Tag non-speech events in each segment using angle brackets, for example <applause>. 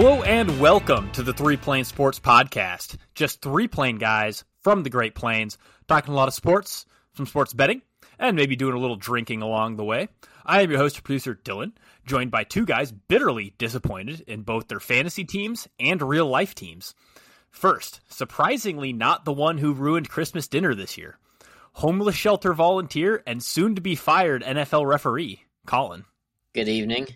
Hello and welcome to the Three Plane Sports Podcast. Just three plane guys from the Great Plains talking a lot of sports, some sports betting, and maybe doing a little drinking along the way. I am your host and producer, Dylan, joined by two guys bitterly disappointed in both their fantasy teams and real life teams. First, surprisingly not the one who ruined Christmas dinner this year. Homeless shelter volunteer and soon to be fired NFL referee, Colin. Good evening.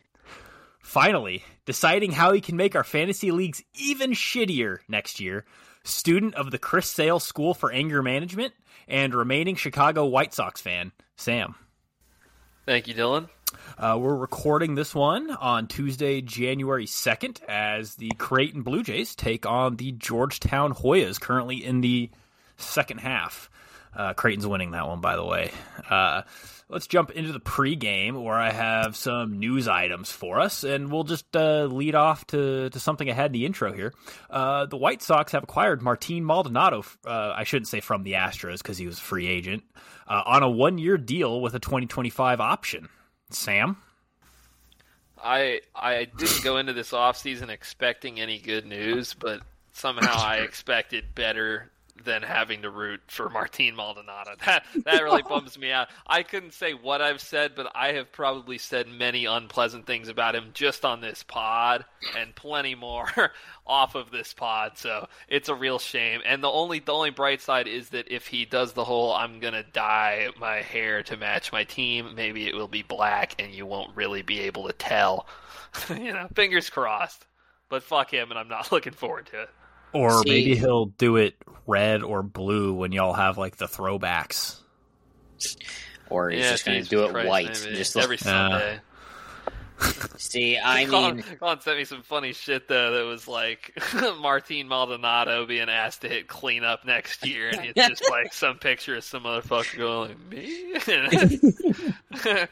Finally, deciding how he can make our fantasy leagues even shittier next year, student of the Chris Sale School for Anger Management and remaining Chicago White Sox fan, Sam. Thank you, Dylan. Uh, we're recording this one on Tuesday, January 2nd, as the Creighton Blue Jays take on the Georgetown Hoyas, currently in the second half. Uh, Creighton's winning that one, by the way. Uh, let's jump into the pregame where I have some news items for us, and we'll just uh, lead off to, to something I had in the intro here. Uh, the White Sox have acquired Martin Maldonado. Uh, I shouldn't say from the Astros because he was a free agent uh, on a one year deal with a 2025 option. Sam. I I didn't go into this offseason expecting any good news, but somehow I <laughs> expected better than having to root for <laughs> Martin Maldonado. That that really bums me out. I couldn't say what I've said, but I have probably said many unpleasant things about him just on this pod and plenty more <laughs> off of this pod. So it's a real shame. And the only the only bright side is that if he does the whole I'm gonna dye my hair to match my team, maybe it will be black and you won't really be able to tell. <laughs> you know, fingers crossed. But fuck him and I'm not looking forward to it. Or See, maybe he'll do it red or blue when y'all have like the throwbacks. Or he's yeah, just going to do it Christ, white. Maybe. Just every Sunday. See, <laughs> I mean, Colin, sent me some funny shit though. That was like <laughs> Martin Maldonado being asked to hit cleanup next year, and it's just like some picture of some motherfucker going like, "Me." <laughs> <laughs>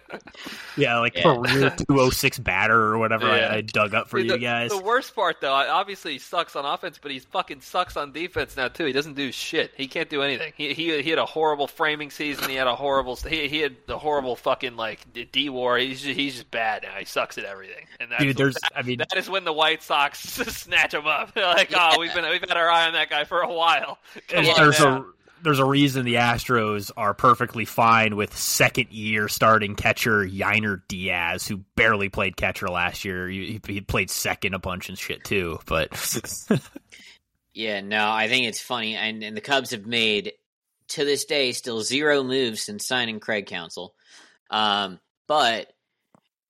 yeah, like yeah. career two oh six batter or whatever yeah. I, I, dug up for you the, guys. The worst part though, obviously he sucks on offense, but he fucking sucks on defense now too. He doesn't do shit. He can't do anything. He he, he had a horrible framing season. He had a horrible. He he had the horrible fucking like D war. He's just, he's just bad now. He sucks sucks at everything. And that's Dude, there's, that, <laughs> I mean, that is when the White Sox <laughs> snatch him up. They're like, yeah. oh, we've been we've had our eye on that guy for a while. there's a there's a reason the Astros are perfectly fine with second year starting catcher Yainer Diaz, who barely played catcher last year. He, he played second a bunch and shit too, but. <laughs> yeah, no, I think it's funny, and, and the Cubs have made to this day still zero moves since signing Craig Counsell, Um, but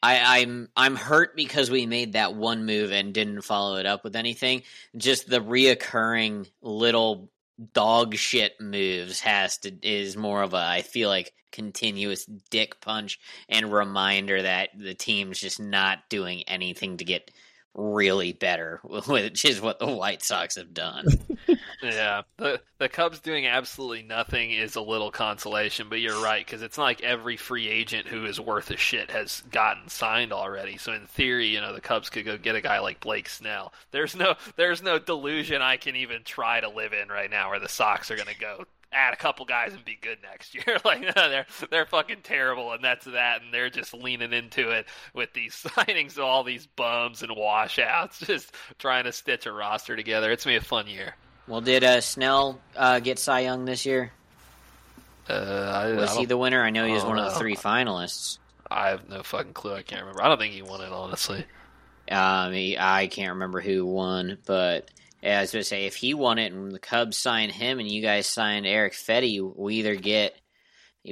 I, I'm I'm hurt because we made that one move and didn't follow it up with anything. Just the reoccurring little dog shit moves has to is more of a I feel like continuous dick punch and reminder that the team's just not doing anything to get really better, <laughs> which is what the White Sox have done. <laughs> yeah, the the Cubs doing absolutely nothing is a little consolation, but you're right because it's not like every free agent who is worth a shit has gotten signed already. So in theory, you know, the Cubs could go get a guy like Blake Snell. There's no there's no delusion I can even try to live in right now where the Sox are going to go add a couple guys and be good next year. <laughs> like <laughs> they're they're fucking terrible, and that's that. And they're just leaning into it with these <laughs> signings of all these bums and washouts, just trying to stitch a roster together. It's gonna be a fun year. Well, did uh, Snell uh, get Cy Young this year? Uh, I, was I he the winner? I know he was one know. of the three finalists. I have no fucking clue. I can't remember. I don't think he won it, honestly. Um, he, I can't remember who won, but yeah, I was going to say if he won it and the Cubs signed him and you guys signed Erick Fedde, we either get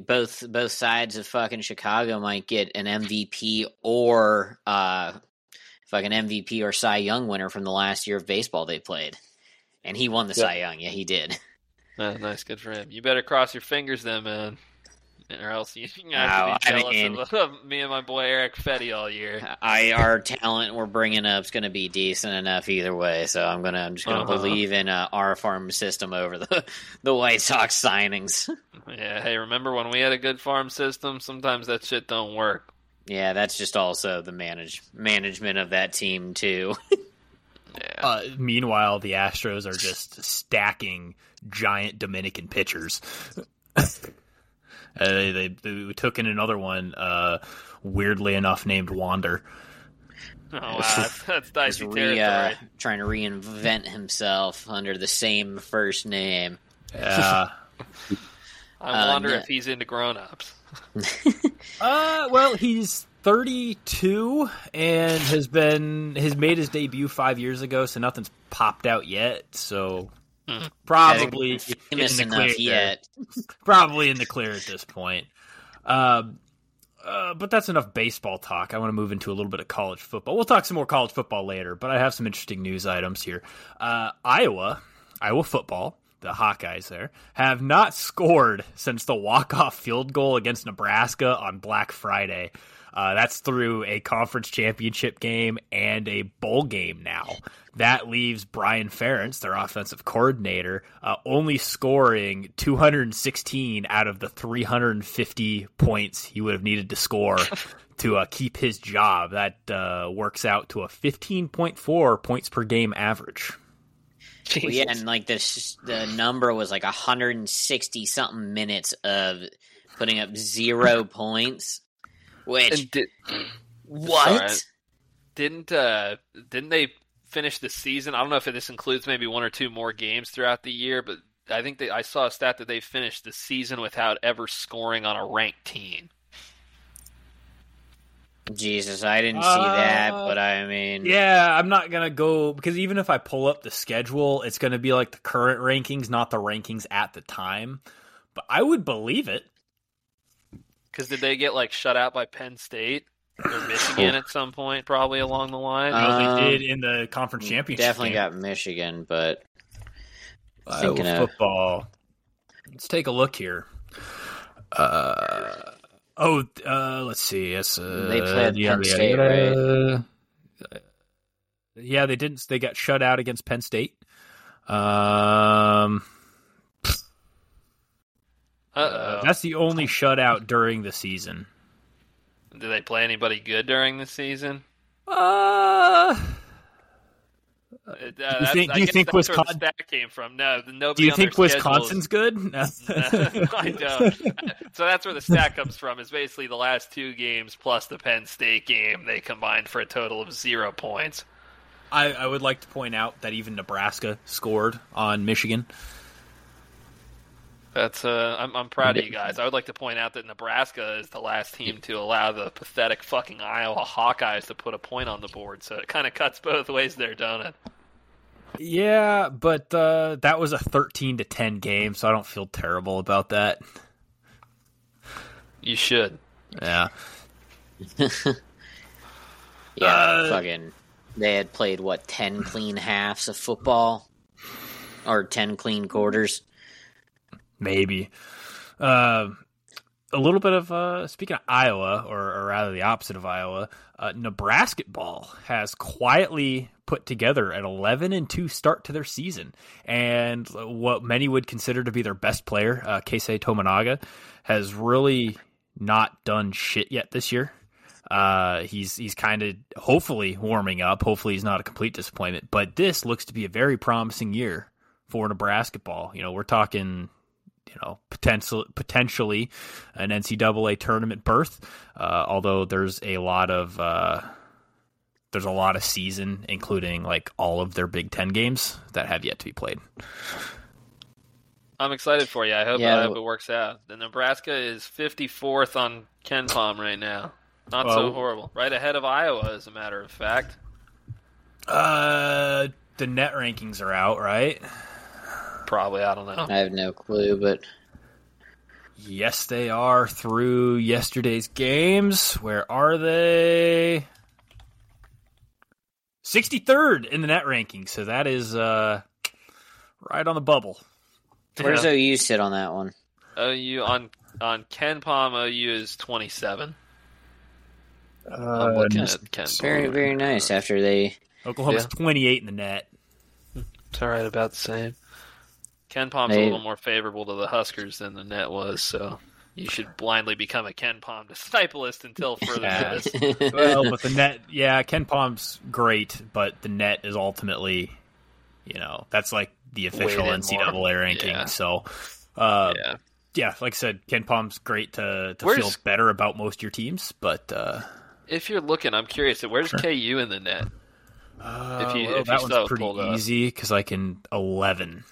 both both sides of fucking Chicago might get an MVP or uh fucking MVP or Cy Young winner from the last year of baseball they played. And he won the Cy Young. Yeah, he did. Nice, good for him. You better cross your fingers then, man or else you <laughs> have to be jealous I mean, <laughs> of, me and my boy Erick Fedde all year. <laughs> I our talent we're bringing up is going to be decent enough either way, so I'm gonna I'm just gonna uh-huh. believe in uh, our farm system over the the White Sox signings. yeah, hey, remember when we had a good farm system? Sometimes that shit don't work. Yeah, that's just also the manage management of that team too. yeah. Uh, meanwhile, the Astros are just stacking giant Dominican pitchers. Uh, they, they, they, took in another one, uh, weirdly enough named Wander. Oh wow, <laughs> <laughs> that's, that's dicey He's territory. re, uh, trying to reinvent himself under the same first name. Yeah. <laughs> I uh, wonder yeah. if he's into grown-ups. Uh, well, he's 32 and has been has made his debut five years ago, so nothing's popped out yet. So probably in the clear yet. <laughs> Probably in the clear at this point. Um, uh, but that's enough baseball talk. I want to move into a little bit of college football. We'll talk some more college football later, but I have some interesting news items here. Uh, Iowa, Iowa football, the Hawkeyes there, have not <laughs> scored since the walk-off field goal against Nebraska on Black Friday. Uh, that's through a conference championship game and a bowl game now. That leaves Brian Ferentz, their offensive coordinator, uh, only scoring 216 out of the 350 points he would have needed to score <laughs> to uh, keep his job. That uh, works out to a 15.4 points per game average. Well, <laughs> yeah, and like this, the number was like 160 something minutes of putting up zero <laughs> points. Which And did, what? Sorry. didn't uh, didn't they finish the season? I don't know if this includes maybe one or two more games throughout the year, but I think they, I saw a stat that they finished the season without ever scoring on a ranked team. Jesus, I didn't see that, Uh, but I mean, Yeah, I'm not gonna go because even if I pull up the schedule, it's gonna be like the current rankings, not the rankings at the time. But I would believe it. Because did they get like shut out by Penn State or <sighs> Michigan at some point, probably along the line? I know Um, they did in the conference championship. definitely game. got Michigan, but Iowa thinking of- football. Let's take a look here. Uh, oh, uh, let's see. Yes, uh, They played yeah, Penn yeah, State, yeah. Yeah, they didn't. They got shut out against Penn State. Um, Uh that's the only shutout during the season. Did they play anybody good during the season? Uh, Uh, you think- do you guess think that's where Wisconsin- stat came from? No, nobody. do you think their is- Wisconsin's good? <laughs> No. I don't. <laughs> So that's where the stat comes from. Is basically the last two games plus the Penn State game. They combined for a total of zero points. I, I would like to point out that even Nebraska scored on Michigan. That's uh, I'm I'm proud of you guys. I would like to point out that Nebraska is the last team to allow the pathetic fucking Iowa Hawkeyes to put a point on the board. So it kind of cuts both ways there, don't it? Yeah, but uh, that was a 13 to 10 game, so I don't feel terrible about that. You should. Yeah. <laughs> yeah, Uh, fucking. They had played what ten clean halves of football, or ten clean quarters. Maybe. Uh, a little bit of uh, speaking of Iowa, or, or rather the opposite of Iowa, uh, Nebraska ball has quietly put together an 11 and 2 start to their season, and what many would consider to be their best player, uh, Keisei has really not done shit yet this year. Uh, he's he's kind of hopefully warming up. Hopefully he's not a complete disappointment, but this looks to be a very promising year for Nebraska ball. You know, we're talking you know potential potentially an NCAA tournament berth. Uh, although there's a lot of uh, there's a lot of season, including like all of their Big Ten games that have yet to be played. I'm excited for you. I hope, Yeah. I hope it works out. The Nebraska is 54th on KenPom right now. Not so horrible. Right ahead of Iowa, as a matter of fact. Uh, the net rankings are out, right? Probably, I don't know. I have no clue, but Yes, they are through yesterday's games. Where are they? 63rd in the net ranking. So that is uh, right on the bubble. where's Yeah. OU sit on that one? OU on on KenPom, OU is 27. Uh, I'm looking at KenPom. Very, very nice. After they, Oklahoma's Yeah. 28 in the net. It's all right, about the same. KenPom's They- a little more favorable to the Huskers than the net was, so you should blindly become a KenPom <laughs> disciplist until further Yeah. notice. <laughs> Well, but the net, yeah, KenPom's great, but the net is ultimately, you know, that's like the official NCAA more. ranking. Yeah. So, uh, yeah. yeah, like I said, KenPom's great to, to Where's- feel better about most of your teams, but uh, if you're looking, I'm curious. Where's Sure. KU in the net? Uh, If you- well, if you that still one's pretty easy because I can eleven.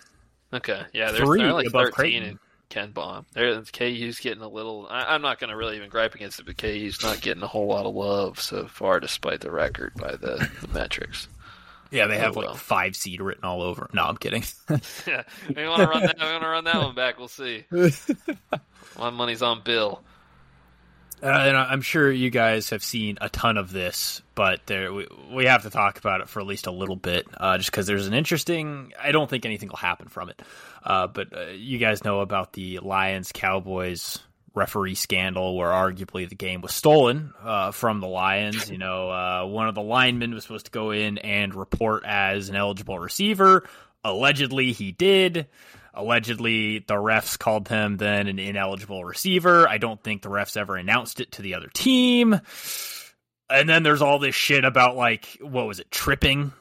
Okay, yeah, there's Three like above 13 Creighton. in KenPom. There, KU's getting a little. I, I'm not going to really even gripe against it, but KU's not getting a whole lot of love so far, despite the record by the, the metrics. Yeah, they Oh, have like well. five seed written all over. No, I'm kidding. yeah, <laughs> <laughs> we want to run that. We want to run that one back. We'll see. <laughs> My money's on Bill. Uh, and I'm sure you guys have seen a ton of this, but there we, we have to talk about it for at least a little bit, uh, just because there's an interesting. I don't think anything will happen from it, uh, but uh, you guys know about the Lions Cowboys referee scandal, where arguably the game was stolen uh, from the Lions. You know, uh, one of the linemen was supposed to go in and report as an eligible receiver. Allegedly, he did. Allegedly, the refs called him then an ineligible receiver. I don't think the refs ever announced it to the other team. And then there's all this shit about like what was it, tripping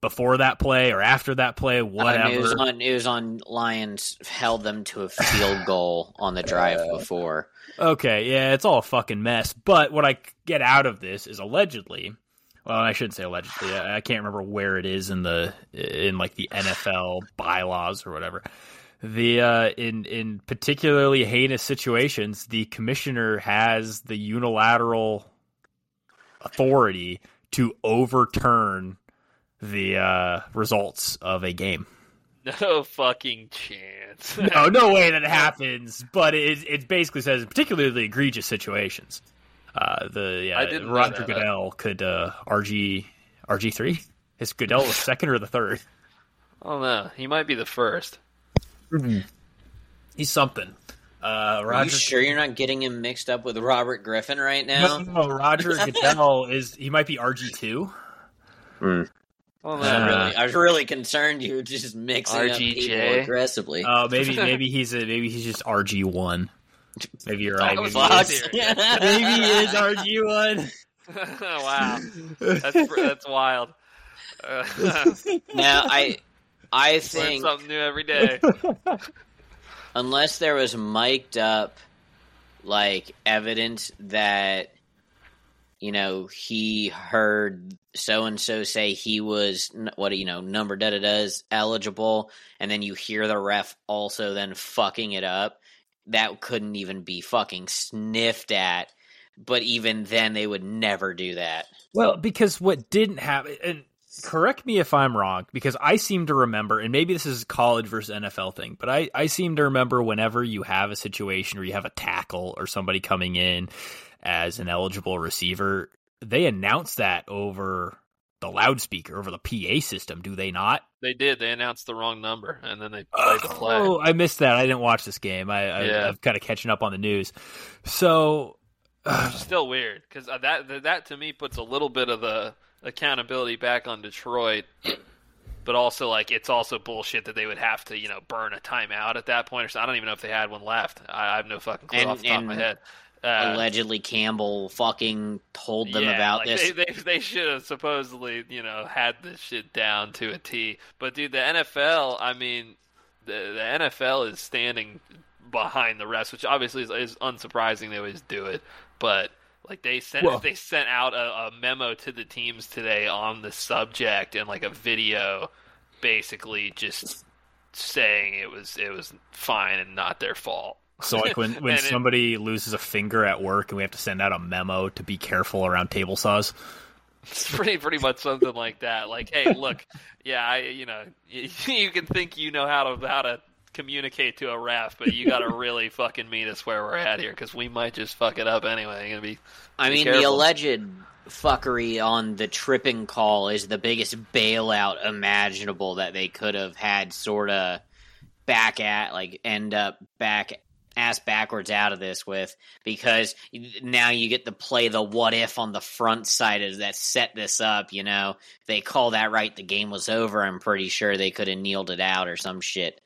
before that play or after that play, whatever. Um, it was on. It was on. Lions held them to a field goal on the drive before. Okay, yeah, it's all a fucking mess. But what I get out of this is allegedly. Well, I shouldn't say allegedly. I I can't remember where it is in the in like the NFL bylaws or whatever. The uh, in in particularly heinous situations, the commissioner has the unilateral authority to overturn the uh, results of a game. No fucking chance. <laughs> No, no way that happens. But it it basically says in particularly egregious situations. Uh, the yeah, Roger. Goodell could uh, RG RG three. Is Goodell the second or the third? oh no, he might be the first. He's something. Uh, Are you Roger. sure you're not getting him mixed up with Robert Griffin right now? no, Roger <laughs> Goodell is he might be RG two. Oh no, Uh, Really, I was really concerned you were just mixing up RGJ? people aggressively. Oh, maybe <laughs> maybe he's a maybe he's just RG one. Maybe you're right. Oh, Maybe, is, <laughs> maybe he is RG one. wow, that's that's wild. Uh, now, I, I learn think something new every day. <laughs> unless there was mic'd up like evidence that you know he heard so and so say he was what you know number da da da's eligible and then you hear the ref also then fucking it up that couldn't even be fucking sniffed at but even then they would never do that Well, because what didn't happen, and correct me if I'm wrong, because I seem to remember, and maybe this is college versus NFL thing, but I, I seem to remember whenever you have a situation where you have a tackle or somebody coming in as an eligible receiver, they announce that over the loudspeaker, over the PA system, do they not? They did. They announced the wrong number, and then they played the play. Oh, I missed that. I didn't watch this game. I, I, Yeah. I'm kind of catching up on the news. So, still weird because uh, that, that that to me puts a little bit of the accountability back on Detroit, but also like it's also bullshit that they would have to you know burn a timeout at that point. Or so. I don't even know if they had one left. I, I have no fucking clue And- off the top of my head. Uh, allegedly campbell fucking told them yeah, about like, this They, they, they should have supposedly, you know, had this shit down to a T. But dude, the NFL, I mean, the, the NFL is standing behind the rest, which obviously is, is unsurprising. They always do it, but like they sent Well- they sent out a, a memo to the teams today on the subject and like a video, basically just saying it was it was fine and not their fault. So like when, <laughs> when And it- somebody loses a finger at work and we have to send out a memo to be careful around table saws. It's pretty pretty much something like that. Like, hey, look, yeah, I you know you, <laughs> you can think you know how to how to communicate to a ref, but you got to <laughs> really fucking meet us where we're at here because we might just fuck it up anyway. You're gonna be I Be mean, the alleged fuckery on the tripping call is the biggest bailout imaginable that they could have had sort of back at, like, end up back ass backwards out of this with because now you get to play the what if on the front side of that set this up you know? If they call that right the game was over i'm pretty sure they could have kneeled it out or some shit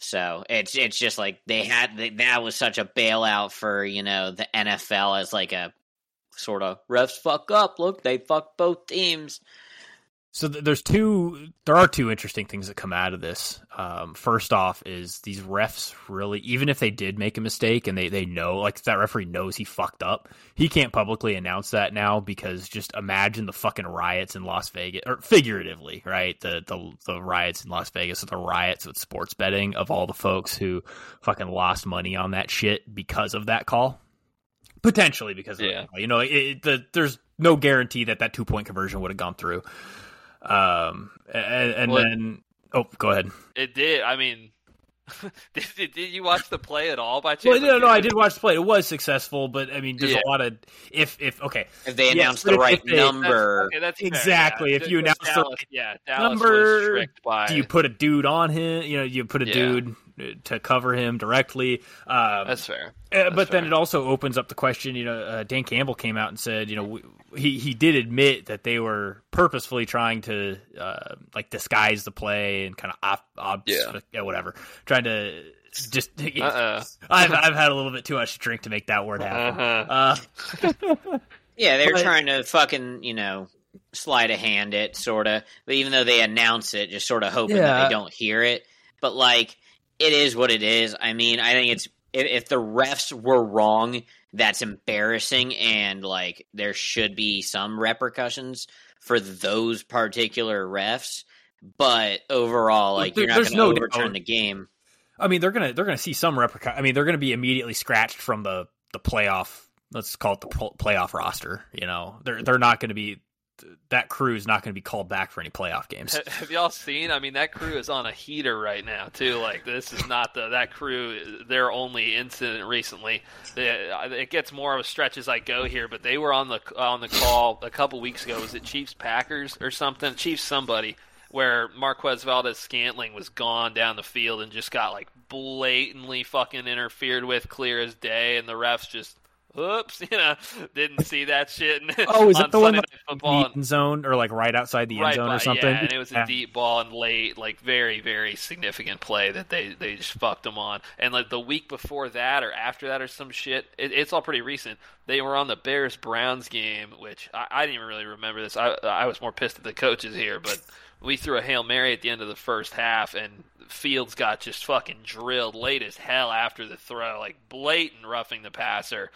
so it's it's just like they had that was such a bailout for you know the NFL as like a sort of refs fuck up. Look, they fucked both teams. So th- there's two. There are two interesting things that come out of this. Um, first off, is these refs really, even if they did make a mistake and they they know, like that referee knows he fucked up, he can't publicly announce that now because just imagine the fucking riots in Las Vegas, or figuratively, right? The the the riots in Las Vegas, or the riots with sports betting of all the folks who fucking lost money on that shit because of that call. Potentially because of Yeah. that call. you know, it- the, there's no guarantee that that two point conversion would have gone through. Um, and, and Well, then oh, go ahead. It did. I mean, <laughs> did, did, did you watch the play at all by chance? Well, no, no, I did watch the play. It was successful, but I mean, there's Yeah. a lot of if if okay, If they Yes, announce the right they- number, Okay, that's fair, Exactly, yeah. if you Because announce the Dallas, yeah, Dallas number, was by. do you put a dude on him? You know, you put a Yeah. dude to cover him directly. Um, That's fair. Uh, but then fair. it also opens up the question. You know, uh, Dan Campbell came out and said, you know, we, he he did admit that they were purposefully trying to uh, like disguise the play and kind of op, op, Yeah. yeah, whatever, trying to just. <laughs> Uh-uh. I've I've had a little bit too much to drink to make that word happen. Uh-huh. Uh, <laughs> yeah, they're But- trying to fucking you know sleight of hand it, sort of. But even though they announce it, just sort of hoping that they don't hear it. But like, it is what it is. I mean, I think it's if, if the refs were wrong, that's embarrassing, and like there should be some repercussions for those particular refs. But overall, like there- you're not going to no overturn doubt. the game. I mean, they're gonna they're gonna see some repercussion. I mean, they're gonna be immediately scratched from the the playoff. Let's call it the playoff roster. You know, they're they're not going to be that crew is not going to be called back for any playoff games. <laughs> Have y'all seen? I mean, that crew is on a heater right now too. Like this is not the that crew. Their only incident recently. They- uh, It gets more of a stretch as I go here, but they were on the on the call a couple weeks ago. Was it Chiefs Packers or something? Chiefs somebody. Where Marquez Valdes-Scantling was gone down the field and just got like blatantly fucking interfered with, clear as day, and the refs just, oops, <laughs> you know, didn't see that shit. <laughs> Oh, is <laughs> it the one Sunday like, in Football. the end zone or like right outside the end right zone by- or something? Yeah, and it was a deep ball and late, like very, very significant play that they they just fucked them on. And like the week before that or after that or some shit, it, it's all pretty recent. They were on the Bears Browns game, which I, I didn't even really remember this. I I was more pissed at the coaches here, but we threw a hail mary at the end of the first half, and Fields got just fucking drilled late as hell after the throw, like blatant roughing the passer,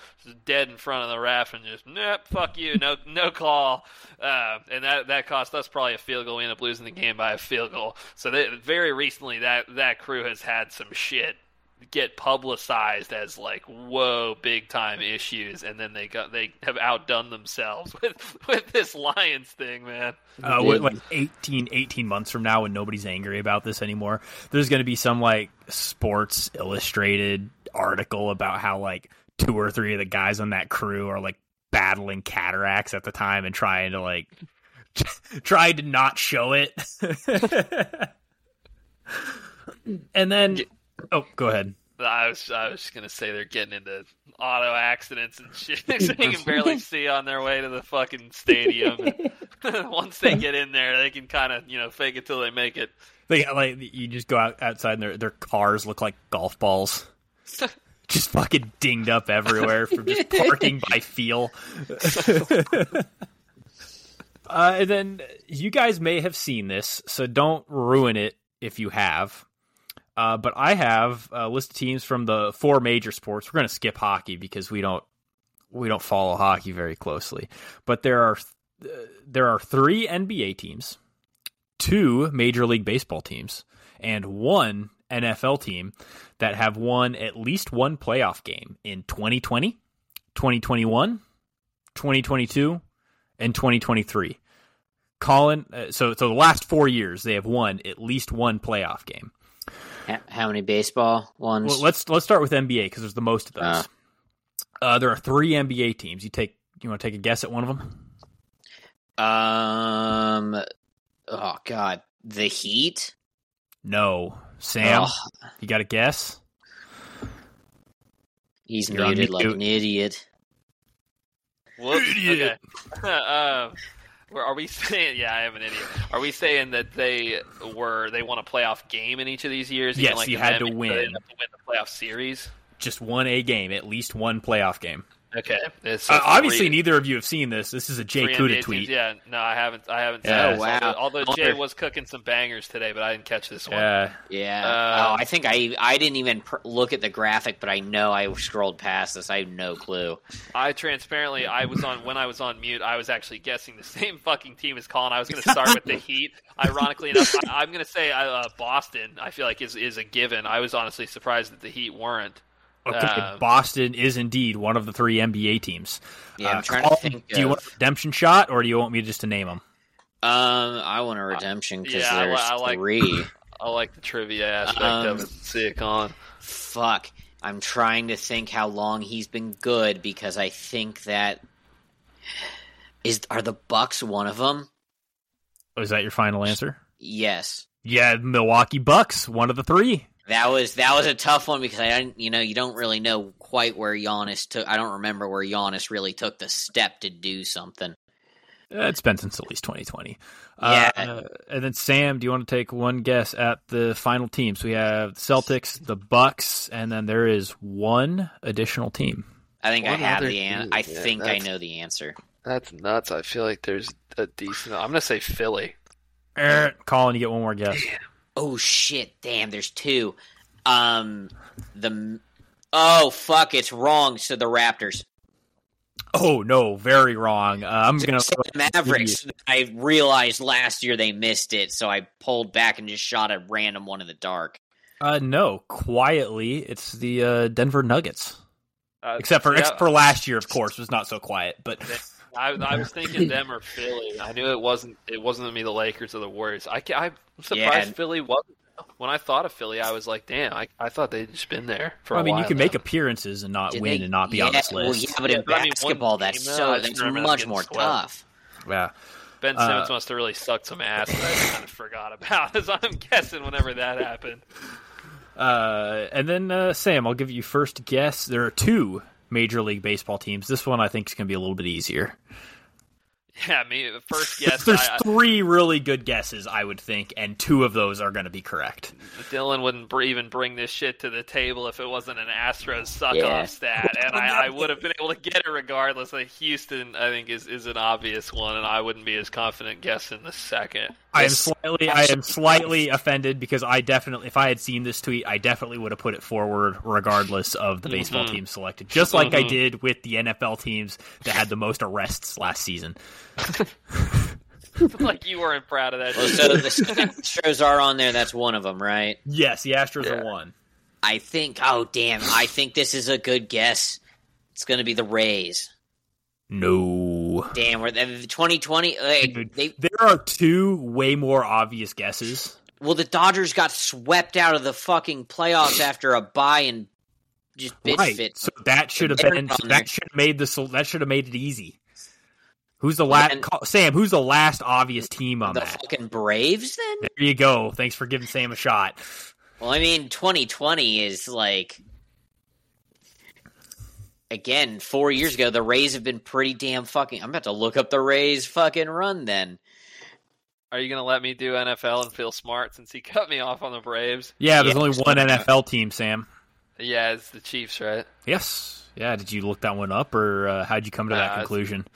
dead in front of the ref, and just nope, fuck you, no no call, uh, and that that cost us probably a field goal. We end up losing the game by a field goal. So they, very recently, that that crew has had some shit get publicized as like whoa big time issues and then they got they have outdone themselves <laughs> with with this lions thing man. Uh, what, like 18, 18 months from now when nobody's angry about this anymore there's going to be some like sports illustrated article about how like two or three of the guys on that crew are like battling cataracts at the time and trying to like <laughs> try to not show it. <laughs> And then oh go ahead I was I was just gonna say they're getting into auto accidents and shit. <laughs> <laughs> so you can barely see on their way to the fucking stadium. <laughs> Once they get in there, they can kind of you know fake it till they make it. They like you just go out outside and their their cars look like golf balls. just fucking dinged up everywhere from just parking by feel. uh, and then you guys may have seen this, so don't ruin it if you have. Uh, but I have a list of teams from the four major sports. We're going to skip hockey because we don't we don't follow hockey very closely. But there are uh, there are three NBA teams, two Major League Baseball teams, and one NFL team that have won at least one playoff game in 2020, 2021, 2022, and 2023. Colin, uh, so so the last four years they have won at least one playoff game. H- How many baseball ones? Well, let's let's start with NBA because there's the most of those. Uh, there are three NBA teams. You take you want to take a guess at one of them? um, oh god, the Heat. No, Sam. Ugh, You got a guess? he's You're muted like an idiot. Whoops. Idiot. Okay. <laughs> uh, where- are we <laughs> saying? Yeah, I am an idiot. Are we saying that they were they won a playoff game in each of these years? Yes, like you had to win. To win the playoff series. Just one A game, at least one playoff game. Okay. It's Uh, obviously, three- neither of you have seen this. This is a Jay three Kuda NBA tweet. teams. Yeah, no, I haven't. I haven't. seen Yeah. this, Oh, wow. Although, although Jay was cooking some bangers today, but I didn't catch this one. Yeah. Yeah. Um, oh, I think I I didn't even pr- look at the graphic, but I know I scrolled past this. I have no clue. I transparently, I was on when I was on mute. I was actually guessing the <laughs> same fucking team as Colin. I was going to start with the <laughs> Heat. Ironically enough, I, I'm going to say uh, Boston. I feel like is is a given. I was honestly surprised that the Heat weren't. Okay, Um, Boston is indeed one of the three NBA teams. Yeah, Uh, I'm trying Colin, to think. Do you want a redemption shot, or do you want me just to name them? Um, I want a redemption because yeah, I there's I like- three. I like the trivia aspect Um, of it. See it, Colin. Fuck. I'm trying to think how long he's been good because I think that is are the Bucks one of them? Oh, is that your final answer? Yes. Yeah, Milwaukee Bucks, one of the three. That was that was a tough one because I didn't, you know, you don't really know quite where Giannis took. I don't remember where Giannis really took the step to do something. Uh, It's been since at least 2020. Yeah. Uh, and then Sam, do you want to take one guess at the final teams? We have the Celtics, the Bucks, and then there is one additional team. I think I have the an- I yeah, think I know the answer. That's nuts. I feel like there's a decent. I'm going to say Philly. Er, Colin, you get one more guess. Oh shit! Damn, there's two. Um, the oh fuck, it's wrong. So the Raptors, Oh no, very wrong. Uh, I'm gonna. So the Mavericks. I realized last year they missed it, so I pulled back and just shot a random one in the dark. Uh, no, quietly, it's the uh, Denver Nuggets. Uh, Except for yeah, except for last year, of course, was not so quiet. But I, I was thinking <laughs> them or Philly. I knew it wasn't. It wasn't gonna be the Lakers or the Warriors. I, I'm surprised Yeah. Philly wasn't. When I thought of Philly, I was like, damn. I, I thought they'd just been there for. I a mean, you can now. make appearances and not Did win they- and not be yeah, on this Well, list. yeah, but Yeah, in but I mean, basketball, that's so though, I just that's much more swept. tough. Yeah. Ben Uh, Simmons must have really sucked some ass. That I kind of forgot about, <laughs> as I'm guessing whenever that happened. Uh, and then uh, Sam, I'll give you first guess. There are two Major League Baseball teams. This one I think is going to be a little bit easier. Yeah, me first <laughs> guess. There's I, I, three really good guesses, I would think, and two of those are going to be correct. Dylan wouldn't br- even bring this shit to the table if it wasn't an Astros suck Yeah. stat, and I, I would have been able to get it regardless. Like Houston, I think is is an obvious one, and I wouldn't be as confident guessing the second. I am slightly, I am slightly offended because I definitely, if I had seen this tweet, I definitely would have put it forward regardless of the baseball Mhm. team selected, just like I Mhm. did with the NFL teams that had the most arrests last season. <laughs> like you weren't proud of that. Well, so the Astros are on there. That's one of them, right? Yes, the Astros Yeah. are one. I think. Oh damn! I think this is a good guess. It's going to be the Rays. No. Damn, we're uh, the 2020. Like, Dude, they there are two way more obvious guesses. well, the Dodgers got swept out of the fucking playoffs after a bye and just bitch right. fit. So that should have been on there. that should have made the that should have made it easy. Who's the last Sam? Who's the last obvious team on the that? fucking Braves, then. There you go. Thanks for giving Sam a shot. Well, I mean, 2020 is like. Again, four years ago, the Rays have been pretty damn fucking. I'm about to look up the Rays fucking run then. Are you gonna let me do NFL and feel smart since he <laughs> cut me off on the Braves? Yeah, there's Yeah. only one NFL team, Sam. Yeah, it's the Chiefs, right? Yes. Yeah. Did you look that one up, or uh, how'd you come to that Nah, it's- conclusion?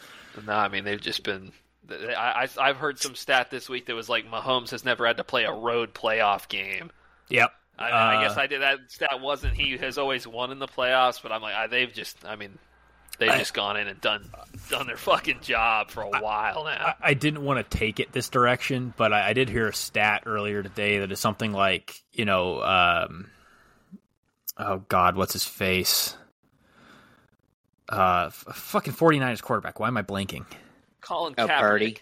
No, I mean they've just been. I, I I've heard some stat this week that was like Mahomes has never had to play a road playoff game. Yep. I, I Uh, guess I did that stat wasn't he has always won in the playoffs, but I'm like I, they've just I mean they've I- just gone in and done done their fucking job for a while now. I, I didn't want to take it this direction, but I, I did hear a stat earlier today that is something like, you know, um, oh God, what's his face? Uh, f- fucking 49ers quarterback. Why am I blanking? Colin Oh, Kaepernick. Purdy.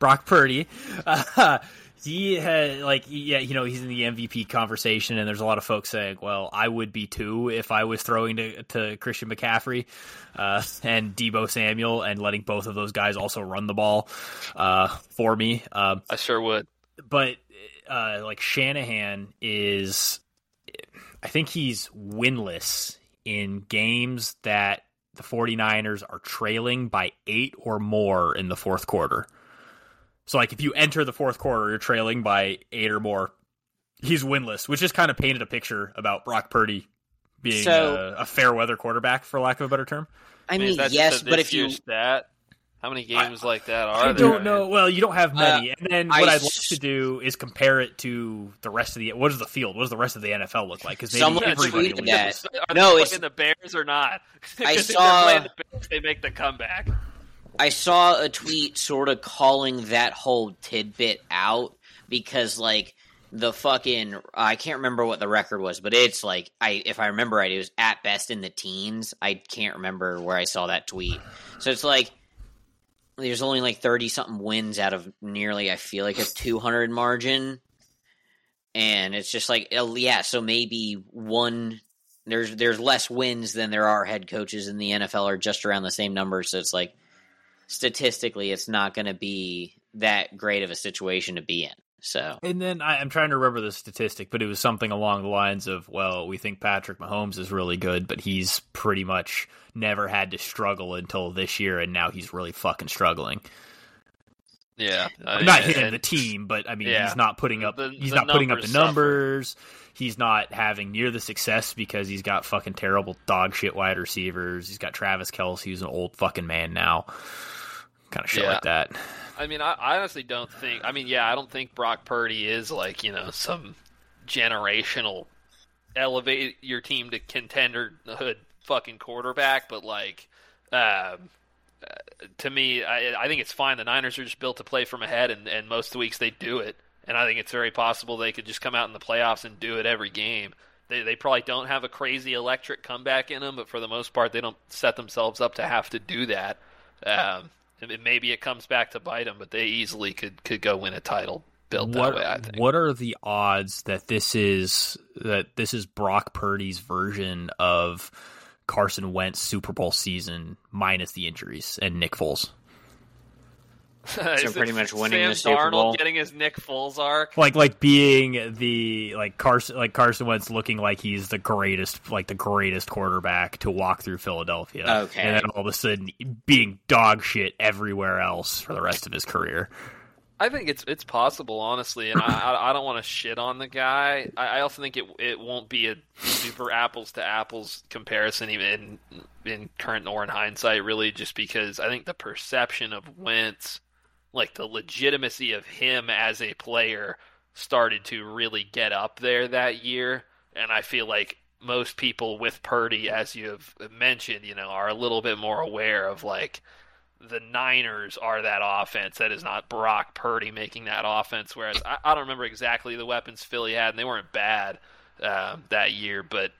Brock Purdy. Uh, <laughs> he had like yeah, you know, he's in the MVP conversation, and there's a lot of folks saying, "Well, I would be too if I was throwing to, to Christian McCaffrey uh, and Deebo Samuel, and letting both of those guys also run the ball uh, for me." Um, I sure would. but uh, like Shanahan is, I think he's winless in games that the 49ers are trailing by eight or more in the fourth quarter. So, like, if you enter the fourth quarter, you're trailing by eight or more. He's winless, which just kind of painted a picture about Brock Purdy being So- a, a fair weather quarterback, for lack of a better term. I I mean, mean, is yes, but if you year stat, how many games like that are I there? I don't know. Well, you don't have many, and then what Uh, I I'd like to do is compare it to the rest of the. What does the field? What does the rest of the NFL look like? Because Someone everybody tweeted loses. that. Are No, it's- playing the Bears or not? <laughs> 'Cause I saw- they're the Bears, they make the comeback. I saw a tweet sort of calling that whole tidbit out because like the fucking I can't remember what the record was, but it's like I if I remember right, it was at best in the teens. I can't remember where I saw that tweet. So it's like there's only like thirty something wins out of nearly I feel like a two hundred margin. And it's just like uh, yeah, so maybe one there's there's less wins than there are head coaches in the NFL are just around the same number. So it's like statistically it's not going to be that great of a situation to be in. So And then I, I'm trying to remember the statistic, but it was something along the lines of, "Well, we think Patrick Mahomes is really good, but he's pretty much never had to struggle until this year, and now he's really fucking struggling." Yeah, I not mean, him, and- the team, but I mean, Yeah. he's not putting up. The- he's the not putting up the numbers suffer. He's not having near the success because he's got fucking terrible dog shit wide receivers. He's got Travis Kelce, who's an old fucking man now. Kind of shit Yeah. like that. I mean, I, honestly don't think. I mean, yeah, I don't think Brock Purdy is like you know some generational elevate your team to contenderhood fucking quarterback, but like. Um, uh, to me, I, I think it's fine. The Niners are just built to play from ahead, and, and most weeks they do it. And I think it's very possible they could just come out in the playoffs and do it every game. They they probably don't have a crazy electric comeback in them, but for the most part, they don't set themselves up to have to do that. Um, maybe it comes back to bite them, but they easily could could go win a title built that What way. I think. what are the odds that this is that this is Brock Purdy's version of Carson Wentz Super Bowl season minus the injuries and Nick Foles? <laughs> Is pretty much winning Sam the Super Darnold Bowl? getting his Nick Foles arc. like like being the like Carson like Carson Wentz looking like he's the greatest like the greatest quarterback to walk through Philadelphia. Okay. And then all of a sudden being dog shit everywhere else for the rest of his career. I think it's it's possible, honestly, and I I, I don't want to shit on the guy. I, I also think it it won't be a super apples to apples comparison, even in, in current or in hindsight, really, just because I think the perception of Wentz, like the legitimacy of him as a player, started to really get up there that year, and I feel like most people with Purdy, as you have mentioned, you know, are a little bit more aware of like the Niners are that offense. That is not Brock Purdy making that offense. Whereas I, I don't remember exactly the weapons Philly had, and they weren't bad um, that year. But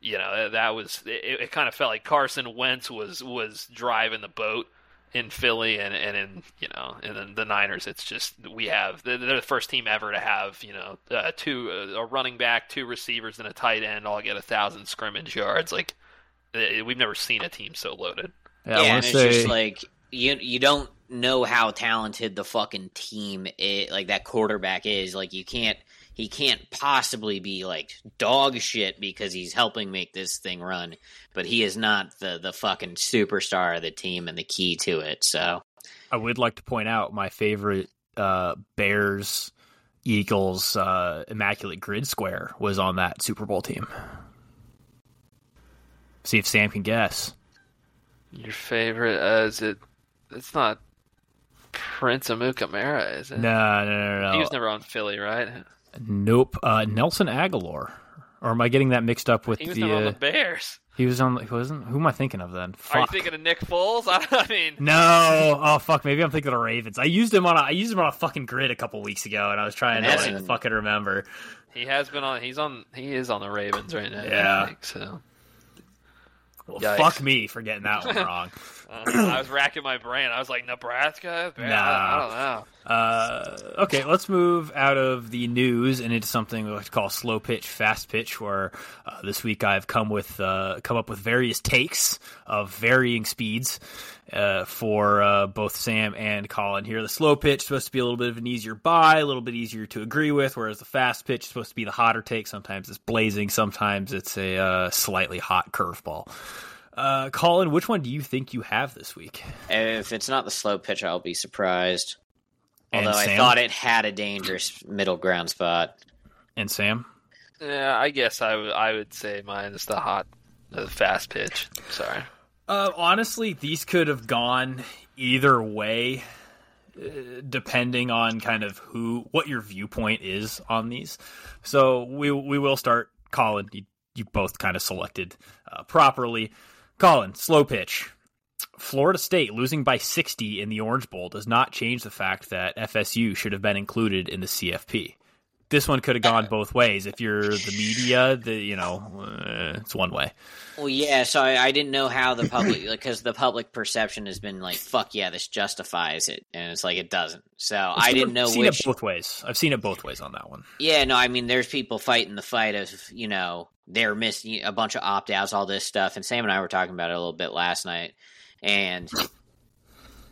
you know that was it, it. Kind of felt like Carson Wentz was was driving the boat in Philly, and and in you know, and then the Niners. It's just we have they're the first team ever to have you know uh, two uh, a running back, two receivers, and a tight end all get a thousand scrimmage yards. Like we've never seen a team so loaded. Yeah, yeah, and want it's say just like you you don't know how talented the fucking team is, like that quarterback is. Like you can't he can't possibly be like dog shit because he's helping make this thing run, but he is not the the fucking superstar of the team and the key to it. So I would like to point out my favorite uh, Bears Eagles uh, immaculate grid square was on that Super Bowl team. See if Sam can guess. Your favorite uh, is it? It's not Prince Amukamara, is it? No, no, no, no. He was never on Philly, right? Nope. Uh, Nelson Agholor. Or am I getting that mixed up with the? never on uh, the Bears. he was on. He wasn't. Who am I thinking of then? Are you thinking of Nick Foles? <laughs> I, I mean, No. Oh fuck. Maybe I'm thinking of the Ravens. I used him on. A, I used him on a fucking grid a couple weeks ago, and I was trying to That's like an- fucking remember. he has been on. He's on. He is on the Ravens right now. Yeah. I think, so Well, Yikes. fuck me for getting that one <laughs> wrong. uh, I was racking my brain. I was like, Nebraska? I, I don't know. Uh, okay, let's move out of the news and into something we like to call slow pitch, fast pitch. Where uh, this week I've come with uh, come up with various takes of varying speeds uh, for uh, both Sam and Colin. Here, the slow pitch is supposed to be a little bit of an easier buy, a little bit easier to agree with, whereas the fast pitch is supposed to be the hotter take. Sometimes it's blazing, sometimes it's a uh, slightly hot curveball. Uh, Colin, which one do you think you have this week? if it's not the slow pitch, I'll be surprised. And Although I thought it had a dangerous middle ground spot. And Sam? Yeah, I guess I would I would say mine is the hot, the fast pitch. Sorry. Uh, honestly, these could have gone either way, uh, depending on kind of who, what your viewpoint is on these. So we we will start. Colin, you, you both kind of selected uh, properly. Colin, slow pitch. Florida State losing by 60 in the Orange Bowl does not change the fact that FSU should have been included in the CFP. This one could have gone both ways. If you're the media, the you know, uh, it's one way. Well, yeah. So I, I didn't know how the public, because the public perception has been like, "Fuck yeah, this justifies it," and it's like it doesn't. So I didn't know I've seen which. it both ways. I've seen it both ways on that one. Yeah, no, I mean, there's people fighting the fight of, you know, they're missing a bunch of opt outs, all this stuff. And Sam and I were talking about it a little bit last night. And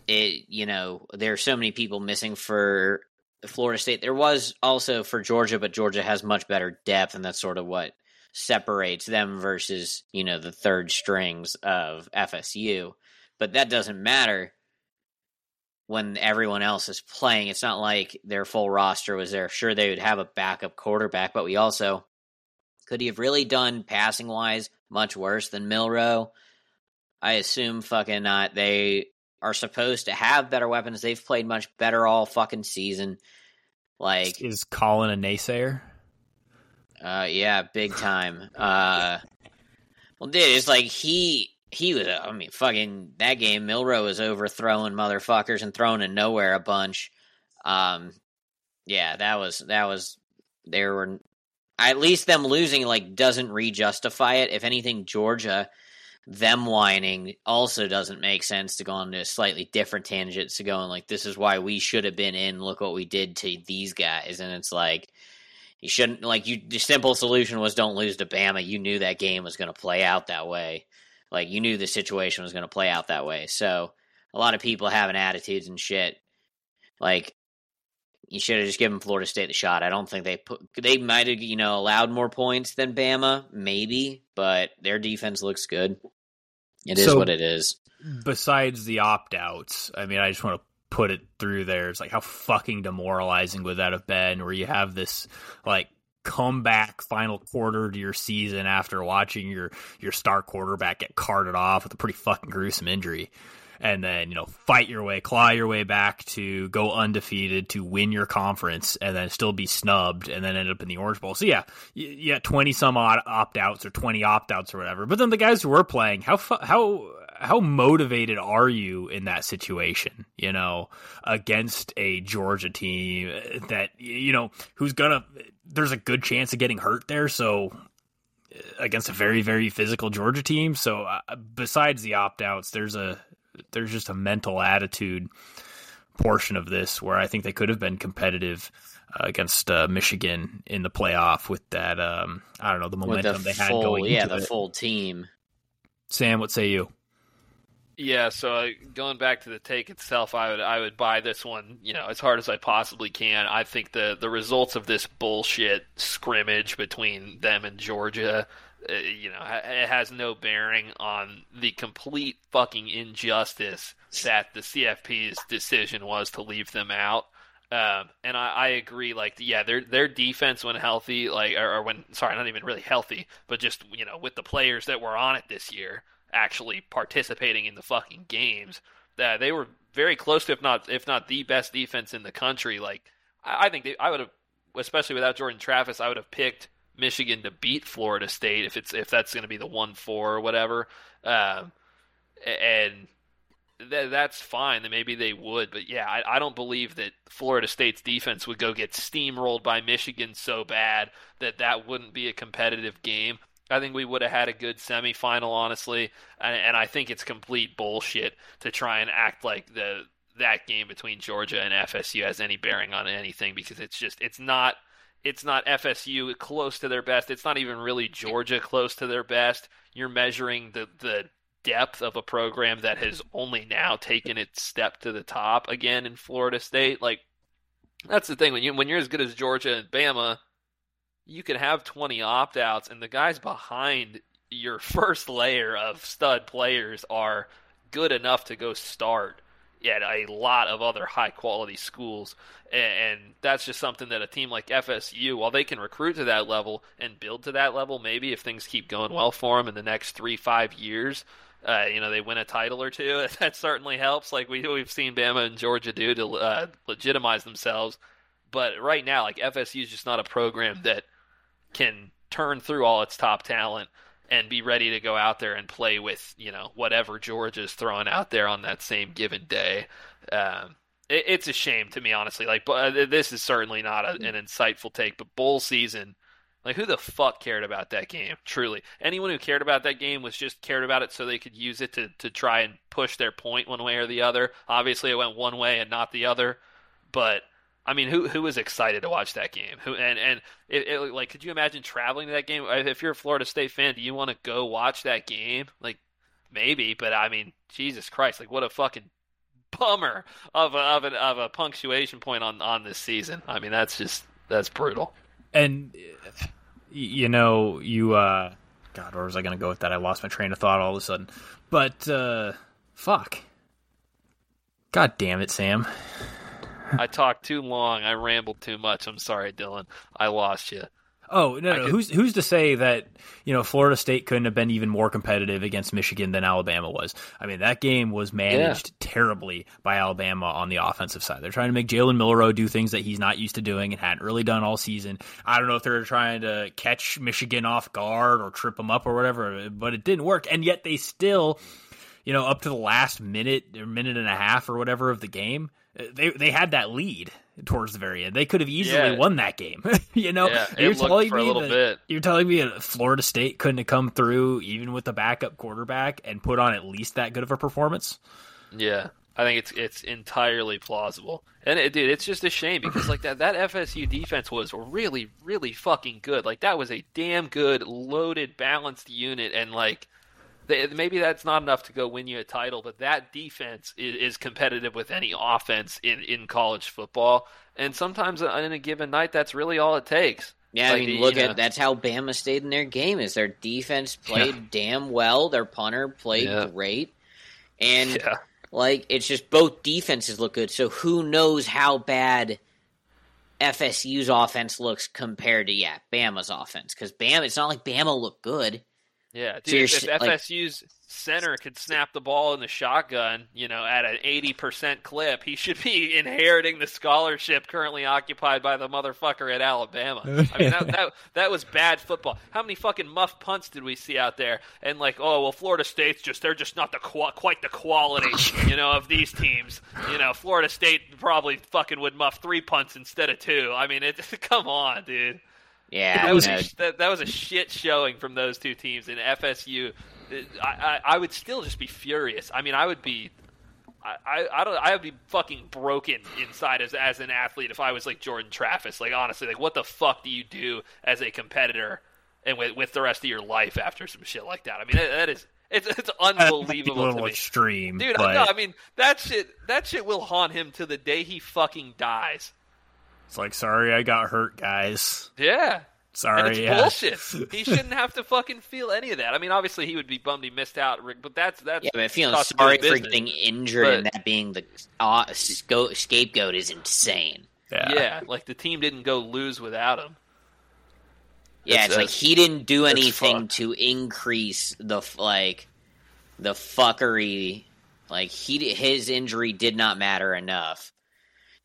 it, you know, there are so many people missing for Florida State. There was also for Georgia, but Georgia has much better depth. And that's sort of what separates them versus, you know, the third strings of FSU. But that doesn't matter when everyone else is playing. It's not like their full roster was there. Sure, they would have a backup quarterback, but we also could he have really done passing wise much worse than Milroe? I assume fucking not. They are supposed to have better weapons. They've played much better all fucking season. Like, Is Colin a naysayer? uh, yeah, big time. Uh, well, dude, it's like he he was. I mean, fucking that game. Milroe was overthrowing motherfuckers and throwing in nowhere a bunch. Um, yeah, that was that was. There were at least them losing like doesn't re-justify it. If anything, Georgia them whining also doesn't make sense to go on to a slightly different tangent to going like this is why we should have been in. Look what we did to these guys, and it's like you shouldn't like you. The simple solution was don't lose to Bama. You knew that game was going to play out that way. Like you knew the situation was going to play out that way. So a lot of people having attitudes and shit. Like you should have just given Florida State the shot. I don't think they put they might have you know allowed more points than Bama, maybe, but their defense looks good. It is So- what it is. Besides the opt outs, I mean, I just want to put it through there. It's like how fucking demoralizing would that have been? Where you have this like comeback final quarter to your season after watching your your star quarterback get carted off with a pretty fucking gruesome injury. And then, you know, fight your way, claw your way back to go undefeated, to win your conference, and then still be snubbed, and then end up in the Orange Bowl. So, yeah, you 20 some odd opt outs or 20 opt outs or whatever. But then the guys who were playing, how, how, how motivated are you in that situation, you know, against a Georgia team that, you know, who's gonna, there's a good chance of getting hurt there. So, uh, against a very, very physical Georgia team. So, uh, besides the opt outs, there's a, there's just a mental attitude portion of this where I think they could have been competitive uh, against uh, Michigan in the playoff with that, um, I don't know, the momentum the they had going yeah, into the it. full team. Sam, what say you? Yeah, so uh, going back to the take itself, I would I would buy this one, you know, as hard as I possibly can. I think the the results of this bullshit scrimmage between them and Georgia, you know, it has no bearing on the complete fucking injustice that the CFP's decision was to leave them out. Um, and I, I agree. Like, yeah, their their defense when healthy, like, or, or when sorry, not even really healthy, but just you know, with the players that were on it this year, actually participating in the fucking games, that they were very close to, if not if not the best defense in the country. Like, I, I think they, I would have, especially without Jordan Travis, I would have picked Michigan to beat Florida State if it's if that's going to be the one four or whatever. Um, and th- that's fine. Then maybe they would, but yeah, I, I don't believe that Florida State's defense would go get steamrolled by Michigan so bad that that wouldn't be a competitive game. I think we would have had a good semifinal, honestly, and, and I think it's complete bullshit to try and act like the that game between Georgia and FSU has any bearing on anything because it's just it's not it's not FSU close to their best. It's not even really Georgia close to their best. You're measuring the the depth of a program that has <laughs> only now taken its step to the top again in Florida State. Like that's the thing when you when you're as good as Georgia and Bama, you can have 20 opt-outs and the guys behind your <laughs> first layer of stud players are good enough to go start at a lot of other high quality schools. And that's just something that a team like FSU, while they can recruit to that level and build to that level, maybe if things keep going well for them in the next three, five years, uh, you know, they win a title or two. <laughs> That certainly helps, like we, we've seen Bama and Georgia do to uh, legitimize themselves. But right now, like FSU is just not a program that can turn through all its top talent and be ready to go out there and play with you know whatever Georgia's throwing out there on that same given day. Um, it, it's a shame to me, honestly. Like, but uh, this is certainly not a, an insightful take, but bowl season. Like, who the fuck cared about that game? Truly, anyone who cared about that game was just cared about it so they could use it to to try and push their point one way or the other. Obviously, it went one way and not the other, but I mean, who who was excited to watch that game? Who and and it, it, like, could you imagine traveling to that game? If you're a Florida State fan, do you want to go watch that game? Like, maybe, but I mean, Jesus Christ, like, what a fucking bummer of a, of, of a punctuation point on on this season. I mean, that's just that's brutal. And you know, you uh, God, where was I going to go with that? I lost my train of thought all of a sudden. But uh, fuck. God damn it, Sam. I talked too long. I rambled too much. I'm sorry, Dylan. I lost you. Oh no, no. Could... who's who's to say that you know Florida State couldn't have been even more competitive against Michigan than Alabama was? I mean, that game was managed yeah. terribly by Alabama on the offensive side. They're trying to make Jalen Milroe do things that he's not used to doing and hadn't really done all season. I don't know if they're trying to catch Michigan off guard or trip them up or whatever, but it didn't work. And yet they still, you know, up to the last minute or minute and a half or whatever of the game, they they had that lead towards the very end. They could have easily yeah. won that game. <laughs> you know, yeah, you're telling me that, you're telling me that Florida State couldn't have come through even with the backup quarterback and put on at least that good of a performance. Yeah, I think it's it's entirely plausible. And it, dude, it's just a shame because like that that FSU defense was really really fucking good. Like that was a damn good loaded balanced unit and like maybe that's not enough to go win you a title, but that defense is, is competitive with any offense in, in college football. And sometimes in a given night, that's really all it takes. Yeah, like, I mean, look at know. that's how Bama stayed in their game. Is their defense played yeah. damn well, their punter played yeah. great, and yeah. like it's just both defenses look good. So who knows how bad FSU's offense looks compared to yeah Bama's offense? Because Bama, it's not like Bama looked good. Yeah, dude, so if FSU's like, center could snap the ball in the shotgun, you know, at an 80% clip, he should be <laughs> inheriting the scholarship currently occupied by the motherfucker at Alabama. I mean, that, that, that was bad football. How many fucking muff punts did we see out there? And like, oh, well, Florida State's just, they're just not the quite the quality, you know, of these teams. You know, Florida State probably fucking would muff three punts instead of two. I mean, it, <laughs> come on, dude. Yeah, that was a, <laughs> that, that was a shit showing from those two teams. in FSU, I, I, I would still just be furious. I mean, I would be I, I don't I would be fucking broken inside as as an athlete if I was like Jordan Travis. Like honestly, like what the fuck do you do as a competitor and with with the rest of your life after some shit like that? I mean that, that is it's it's <laughs> unbelievable. a little extreme, dude. But... No, I mean that shit that shit will haunt him to the day he fucking dies. It's like, sorry, I got hurt, guys. Yeah. Sorry, and it's yeah. bullshit. <laughs> he shouldn't have to fucking feel any of that. I mean, obviously he would be bummed he missed out, but that's that's yeah. But feeling sorry for getting injured but, and that being the uh, scapegoat is insane. Yeah. yeah, like the team didn't go lose without him. Yeah, it's, it's like he didn't do anything to increase the like the fuckery. Like he his injury did not matter enough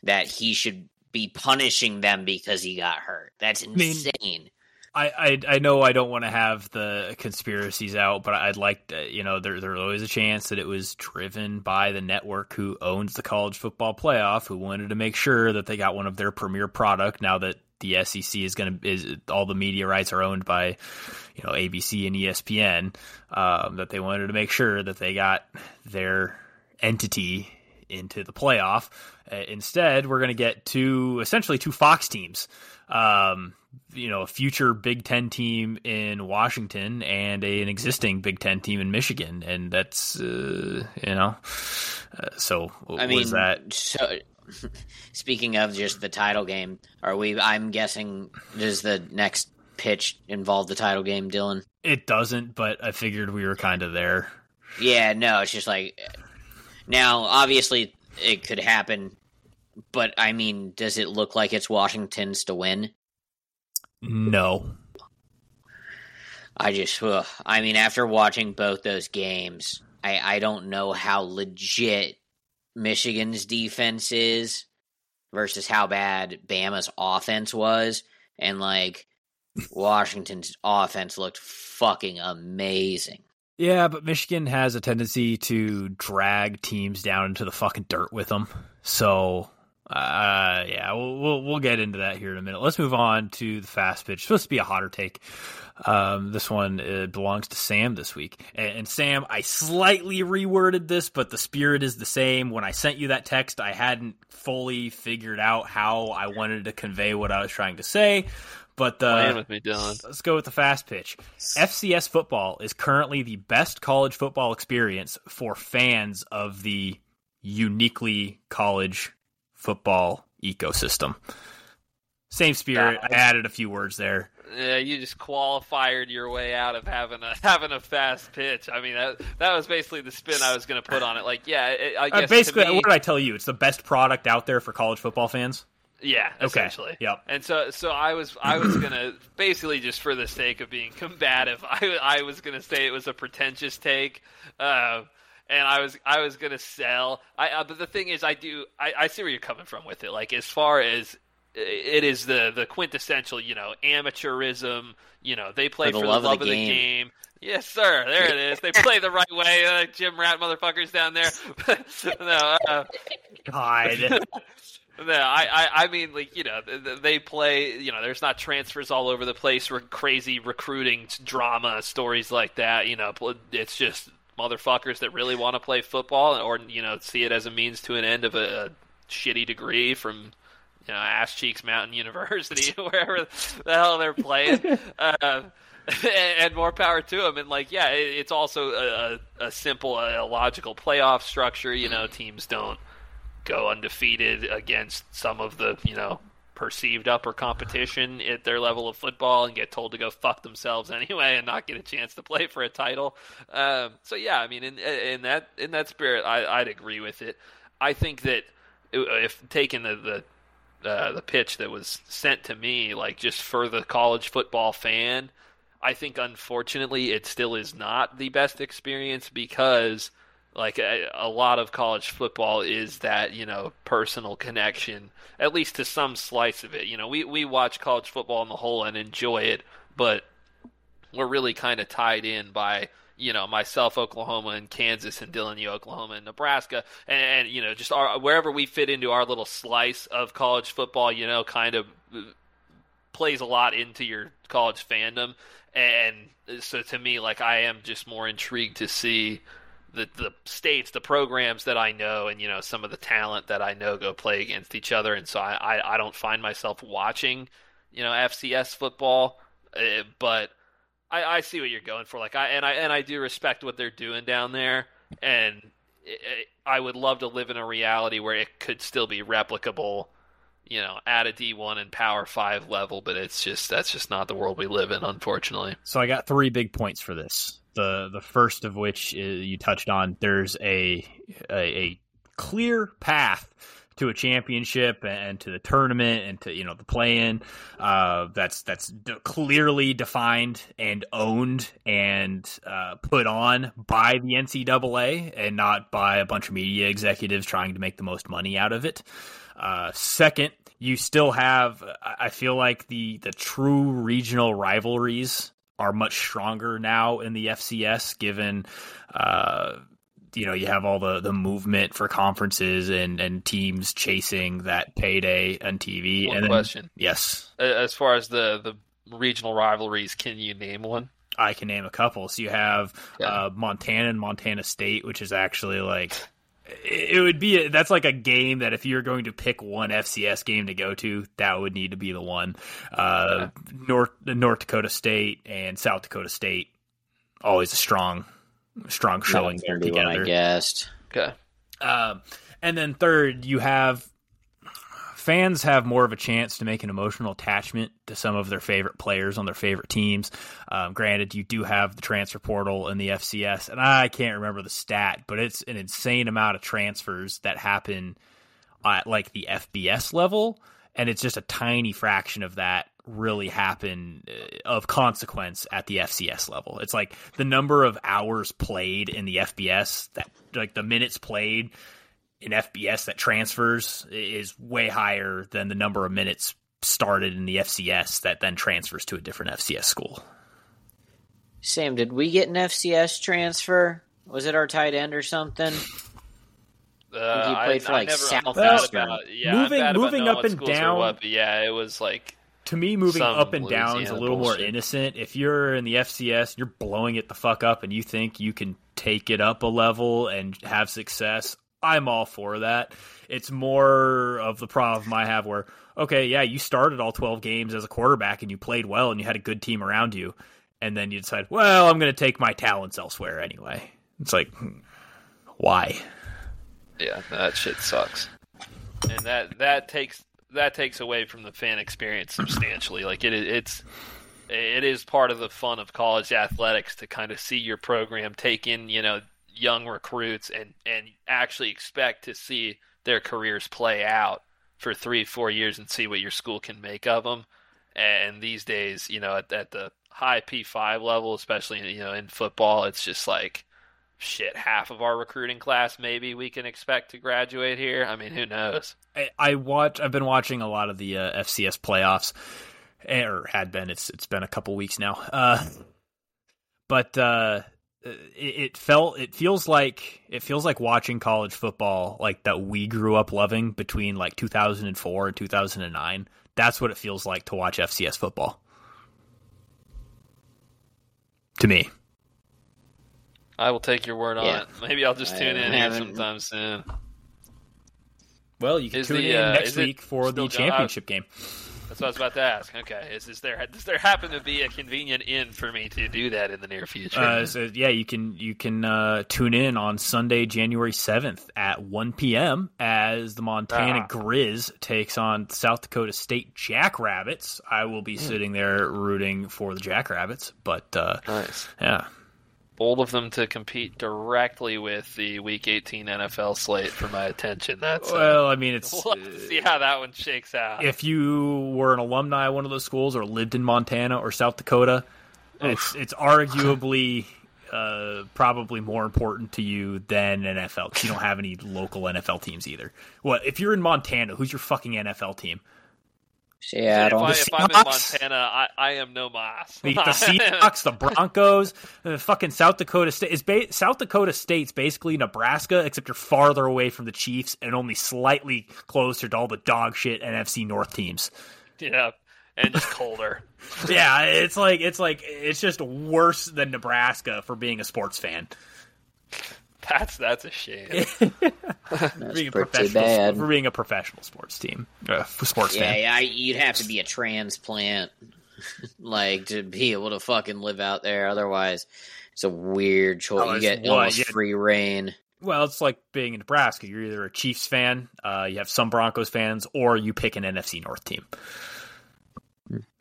that he should be punishing them because he got hurt. That's insane. I, mean, I, I, I know I don't want to have the conspiracies out, but I'd like to, you know, there, there's always a chance that it was driven by the network who owns the college football playoff, who wanted to make sure that they got one of their premier product now that the SEC is going to is all the media rights are owned by, you know, ABC and ESPN. Um, that they wanted to make sure that they got their entity into the playoff. Uh, instead, we're going to get two essentially two Fox teams. Um, you know, a future Big Ten team in Washington and a, an existing Big Ten team in Michigan, and that's uh, you know, uh, so I mean, that? So, <laughs> speaking of just the title game, are we? I'm guessing does the next pitch involve the title game, Dylan? It doesn't, but I figured we were kind of there. Yeah, no, it's just like now, obviously, it could happen. But I mean, does it look like it's Washington's to win? No. I just, ugh. I mean, after watching both those games, I, I don't know how legit Michigan's defense is versus how bad Bama's offense was. And like, Washington's offense looked fucking amazing. Yeah, but Michigan has a tendency to drag teams down into the fucking dirt with them. So, uh, yeah, we'll, we'll, we'll get into that here in a minute. Let's move on to the fast pitch. Supposed to be a hotter take. Um, this one uh, belongs to Sam this week. And, and, Sam, I slightly reworded this, but the spirit is the same. When I sent you that text, I hadn't fully figured out how I wanted to convey what I was trying to say. But uh, with me, Dylan. Let's go with the fast pitch. FCS football is currently the best college football experience for fans of the uniquely college football ecosystem. Same spirit. I added a few words there. Yeah, you just qualified your way out of having a <laughs> having a fast pitch. I mean, that that was basically the spin I was going to put on it. Like, yeah, it, I uh, guess uh, basically, me, what did I tell you? It's the best product out there for college football fans. Yeah, essentially. Okay. Yep. And so, so I was, I was gonna <clears throat> basically just for the sake of being combative, <laughs> I, I was gonna say it was a pretentious take, uh, and I was, I was gonna sell. I, uh, but the thing is, I do, I, I see where you're coming from with it. Like as far as it is the the quintessential, you know, amateurism. You know, they play for the, for love, the love, of the, game. game. Yes, sir. There it is. They play the right way. Uh, Gym Rat motherfuckers down there. <laughs> no, uh, God. <laughs> No, I, I, I mean, like you know, they play. You know, there's not transfers all over the place, or crazy recruiting drama stories like that. You know, it's just motherfuckers that really want to play football, or you know, see it as a means to an end of a, a shitty degree from you know Ass Cheeks Mountain <laughs> University, wherever the hell they're playing. <laughs> uh, <laughs> and more power to them. And like, yeah, it's also a, a simple, a logical playoff structure. You know, teams don't go undefeated against some of the you know perceived upper competition at their level of football and get told to go fuck themselves anyway and not get a chance to play for a title. Um, so yeah, I mean, in, in that in that spirit, I, would agree with it. I think that if taking the the, uh, the pitch that was sent to me, like just for the college football fan, I think unfortunately it still is not the best experience because like a, a, lot of college football is that you know personal connection at least to some slice of it. You know we we watch college football in the whole and enjoy it but we're really kind of tied in by you know myself oklahoma and kansas and dylan you oklahoma and nebraska and, and you know just our, wherever we fit into our little slice of college football you know kind of plays a lot into your college fandom. And so to me like i am just more intrigued to see the the states, the programs that I know, and you know some of the talent that I know go play against each other, and so I I, I don't find myself watching, you know, FCS football, uh, but I, I see what you're going for. Like I and I and I do respect what they're doing down there, and it, it, I would love to live in a reality where it could still be replicable. You know, at a D1 and Power 5 level, but it's just that's just not the world we live in, unfortunately. So I got three big points for this the the first of which you touched on. There's a, a, a clear path to a championship and to the tournament and to you know the play-in uh, that's that's clearly defined and owned and uh, put on by the NCAA and not by a bunch of media executives trying to make the most money out of it. Uh, second, you still have I feel like the the true regional rivalries are much stronger now in the FCS, given uh, you know you have all the the movement for conferences and and teams chasing that payday on TV. One and question, yes, as far as the the regional rivalries, can you name one? I can name a couple. So you have yeah. uh, Montana and Montana State, which is actually like it would be a, that's like a game that if you're going to pick one FCS game to go to, that would need to be the one. Uh, yeah. North North Dakota State and South Dakota State, always a strong, strong showing together. I guessed. Okay. Um, and then third, you have fans have more of a chance to make an emotional attachment to some of their favorite players on their favorite teams. Um, granted, you do have the transfer portal and the FCS, and I can't remember the stat, but it's an insane amount of transfers that happen at like the FBS level, and it's just a tiny fraction of that really happen uh, of consequence at the FCS level. It's like the number of hours played in the FBS that like the minutes played in FBS that transfers is way higher than the number of minutes started in the FCS that then transfers to a different FCS school. Sam, did we get an FCS transfer? Was it our tight end or something? Uh, he played I, for, like, I never, I'm bad Southeastern. about- yeah, Moving- I'm bad about moving up and down- What, yeah, it was like To me, moving up and down is a Louisiana little more innocent. If you're in the FCS, you're blowing it the fuck up, and you think you can take it up a level and have success. I'm all for that. It's more of the problem I have where, okay, yeah, you started all 12 games as a quarterback and you played well and you had a good team around you, and then you decide, well, I'm going to take my talents elsewhere anyway. It's like, hmm, why? Yeah, that shit sucks. And that that takes that takes away from the fan experience substantially. Like it it's it is part of the fun of college athletics to kind of see your program take in, you know, young recruits and and actually expect to see their careers play out for 3 4 years and see what your school can make of them. And these days, you know, at, at the high P5 level, especially you know in football, it's just like shit, half of our recruiting class maybe we can expect to graduate here. I mean, who knows? I, I watch. I've been watching a lot of the uh, FCS playoffs, or had been. It's it's been a couple weeks now. Uh, but uh, it, it felt. It feels like it feels like watching college football like that we grew up loving between like 2004 and 2009. That's what it feels like to watch FCS football. To me, I will take your word on Yeah. it. Maybe I'll just I tune in here sometime soon. well, you can Is tune the, in uh, next week for still the go- championship game. That's what I was about to ask. Okay, is, is there does there happen to be a convenient in for me to do that in the near future? Uh, so yeah, you can you can uh, tune in on Sunday, January seventh at one p.m. as the Montana Ah. Grizz takes on South Dakota State Jackrabbits. I will be sitting there rooting for the Jackrabbits, but uh, nice. yeah, Bold of them to compete directly with the Week 18 NFL slate for my attention. That's uh, well, I mean, it's <laughs> we'll see how that one shakes out. if you were an alumni of one of those schools or lived in Montana or South Dakota, it's it's arguably uh, probably more important to you than NFL because you don't have any local NFL teams either. What if you're in Montana? Who's your fucking NFL team? Seattle. If, I, if I'm in? Montana, I, I am no mas. The, the <laughs> Seahawks, the Broncos, the fucking South Dakota State. Is ba- South Dakota State's basically Nebraska, except you're farther away from the Chiefs and only slightly closer to all the dog shit NFC North teams. yeah, and just colder. <laughs> yeah, it's like it's like it's just worse than Nebraska for being a sports fan. <laughs> That's that's a shame. That's being a pretty professional bad. for being a professional sports team, uh, sports Yeah, fan. yeah, you'd have to be a transplant, <laughs> like to be able to fucking live out there. Otherwise, it's a weird choice. Oh, you get what? almost You- free rein. Well, it's like being in Nebraska. You're either a Chiefs fan, uh, you have some Broncos fans, or you pick an NFC North team.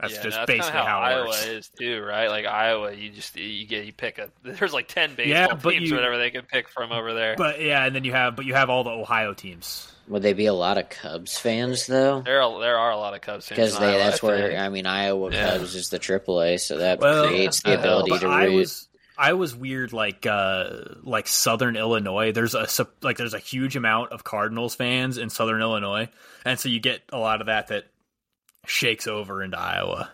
That's yeah, just no, that's basically how, how, it Iowa works. is too, right? Like Iowa, you just you get you pick a. There's like ten baseball Yeah, but teams you- or whatever they can pick from over there. But yeah, and then you have but you have all the Ohio teams. Would they be a lot of Cubs fans though? there are there are a lot of Cubs fans Because they that's I where think. I mean Iowa Yeah. Cubs is the AAA, so that Well, creates the ability But to I root. was I was weird like uh like Southern Illinois. There's a like there's a huge amount of Cardinals fans in Southern Illinois, and so you get a lot of that that shakes over into Iowa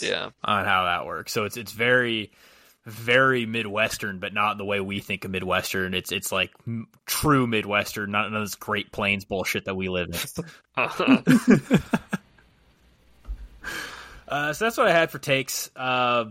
yeah. on how that works. So it's it's very very midwestern, but not the way we think of midwestern. It's it's like m- true midwestern, not none of this Great Plains bullshit that we live in. <laughs> Uh, so that's what I had for takes. Uh,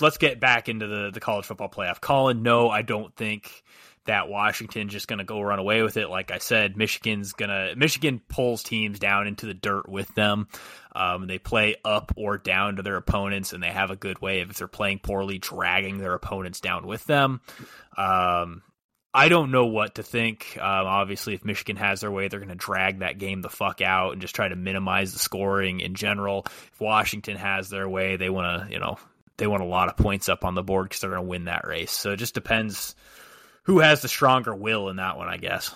let's get back into the, the college football playoff. Colin, no, I don't think that Washington's just going to go run away with it. Like I said, Michigan's going to Michigan pulls teams down into the dirt with them. Um, they play up or down to their opponents, and they have a good way of if they're playing poorly, dragging their opponents down with them. Um, I don't know what to think. Um, obviously, if Michigan has their way, they're going to drag that game the fuck out and just try to minimize the scoring in general. If Washington has their way, they want to, you know, they want a lot of points up on the board because they're going to win that race. So it just depends who has the stronger will in that one, I guess.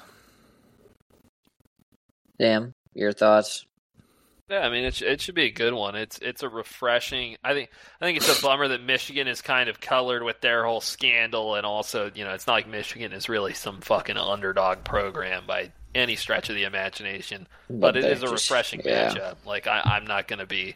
Damn, your thoughts? Yeah, I mean it, it should be a good one. It's it's a refreshing. I think I think it's a bummer that Michigan is kind of colored with their whole scandal, and also you know it's not like Michigan is really some fucking underdog program by any stretch of the imagination. But, But it they is a just- refreshing yeah. matchup. Like I, I'm not going to be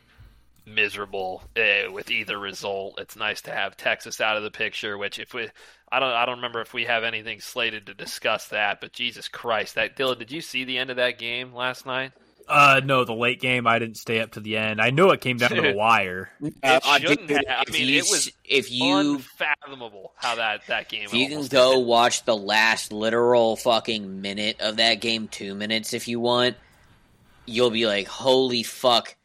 miserable uh, with either result. It's nice to have Texas out of the picture. Which if we, I don't I don't remember if we have anything slated to discuss that. But Jesus Christ, that Dylan, did you see the end of that game last night? Uh, no, the late game, I didn't stay up to the end. I know it came down to the <laughs> wire. It Uh, shouldn't have. I mean, you it was if you unfathomable how that that game. if you can go ended. watch the last literal fucking minute of that game, two minutes if you want, you'll be like, holy fuck.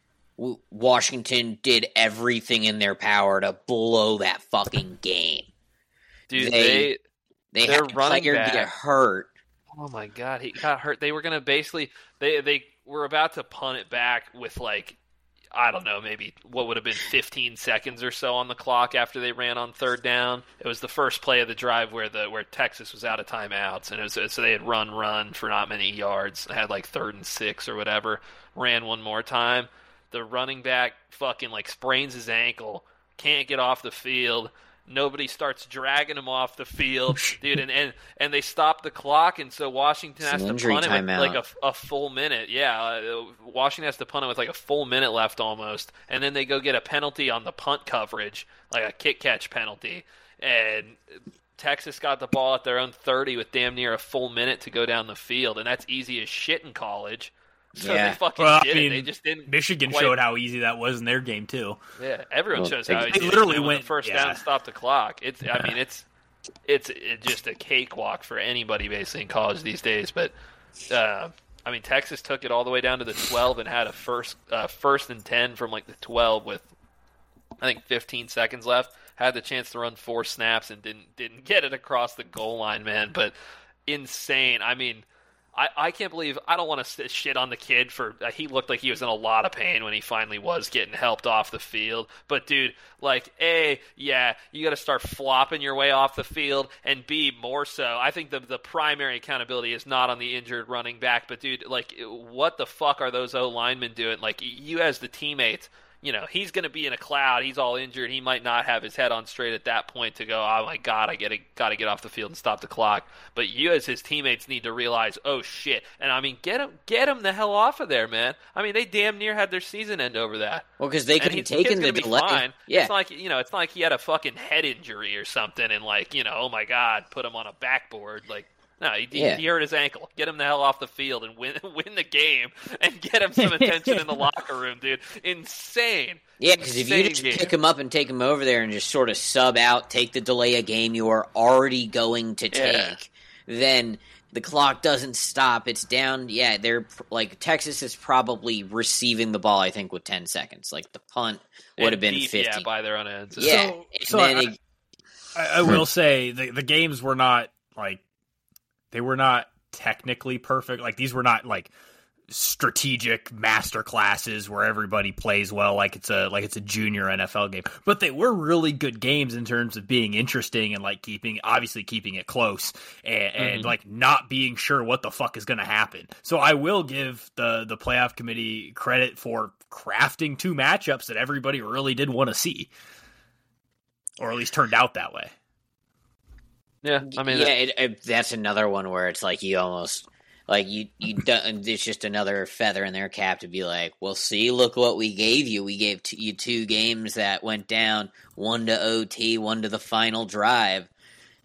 Washington did everything in their power to blow that fucking game. dude, they- they. They had a running player get hurt. Oh my god, he got hurt. They were gonna basically they they were about to punt it back with like I don't know, maybe what would have been 15 seconds or so on the clock after they ran on third down. It was the first play of the drive where the where Texas was out of timeouts, and it was so they had run run for not many yards, had like third and six or whatever. Ran one more time. The running back fucking like sprains his ankle, can't get off the field. Nobody starts dragging him off the field, <laughs> dude, and, and and they stop the clock, and so Washington It's has to punt it with like a, a full minute. Yeah, uh, Washington has to punt it with like a full minute left almost, and then they go get a penalty on the punt coverage, like a kick catch penalty, and Texas got the ball at their own thirty with damn near a full minute to go down the field, and that's easy as shit in college. <laughs> So Yeah. they fucking Well, I mean, it. They just didn't. Michigan quite- showed how easy that was in their game too. Yeah, everyone Well, shows how they easy it is literally when went- the first yeah. down stop the clock. It's I mean it's it's it just a cakewalk for anybody basically in college these days. But uh, I mean Texas took it all the way down to the twelve and had a first uh, first and ten from like the twelve with I think 15 seconds left. Had the chance to run four snaps and didn't didn't get it across the goal line, man. But insane. I mean, I, I can't believe I don't want to shit on the kid for uh, he looked like he was in a lot of pain when he finally was getting helped off the field. But dude, like a yeah, you got to start flopping your way off the field, and b more so. I think the the primary accountability is not on the injured running back, but dude, like what the fuck are those O linemen doing? Like you as the teammates you know, he's going to be in a cloud. He's all injured. He might not have his head on straight at that point to go, oh my God, I get got to get off the field and stop the clock. But you, as his teammates, need to realize, oh shit. And I mean, get him, get him the hell off of there, man. I mean, they damn near had their season end over that. Well, because they could have taken the be delay. Fine. Yeah, It's like you know, it's not like he had a fucking head injury or something, and like you know, oh my God, put him on a backboard, like. No, he, he- Yeah. he hurt his ankle. Get him the hell off the field and win <laughs> win the game and get him some attention in the <laughs> locker room, dude. Insane. Yeah, because if you just game. pick him up and take him over there and just sort of sub out, take the delay a game you are already going to take, Yeah. then the clock doesn't stop. It's down. Yeah, they're like Texas is probably receiving the ball. I think with ten seconds, like the punt would have been beat, fifty. Yeah, by their own ends. Yeah, So- and so then I- it- I, I will say the the games were not like they were not technically perfect. Like these were not like strategic master classes where everybody plays well like it's a like it's a junior NFL game. But they were really good games in terms of being interesting and like keeping obviously keeping it close and, and Mhm. like not being sure what the fuck is going to happen. So I will give the the playoff committee credit for crafting two matchups that everybody really did want to see. Or at least turned out that way. Yeah. I mean, yeah, it, it, that's another one where it's like you almost like you you <laughs> don't, it's just another feather in their cap to be like, well, see, look what we gave you. We gave t- you two games that went down, one to OT, one to the final drive.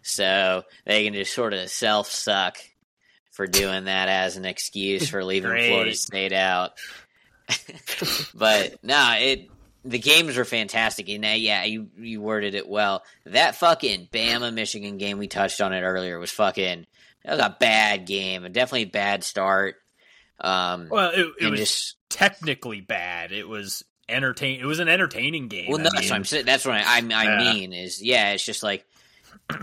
So they can just sort of self suck for doing that as an excuse for leaving Great. Florida State out. <laughs> but no, it the games were fantastic. And uh, yeah, you you worded it well. That fucking Bama Michigan game we touched on it earlier was fucking that was a bad game. A definitely bad start. Um, Well, it, it was just technically bad. It was entertain. It was an entertaining game. well, no, that's what I'm. That's what I I, I Yeah. mean is yeah, it's just like <clears throat>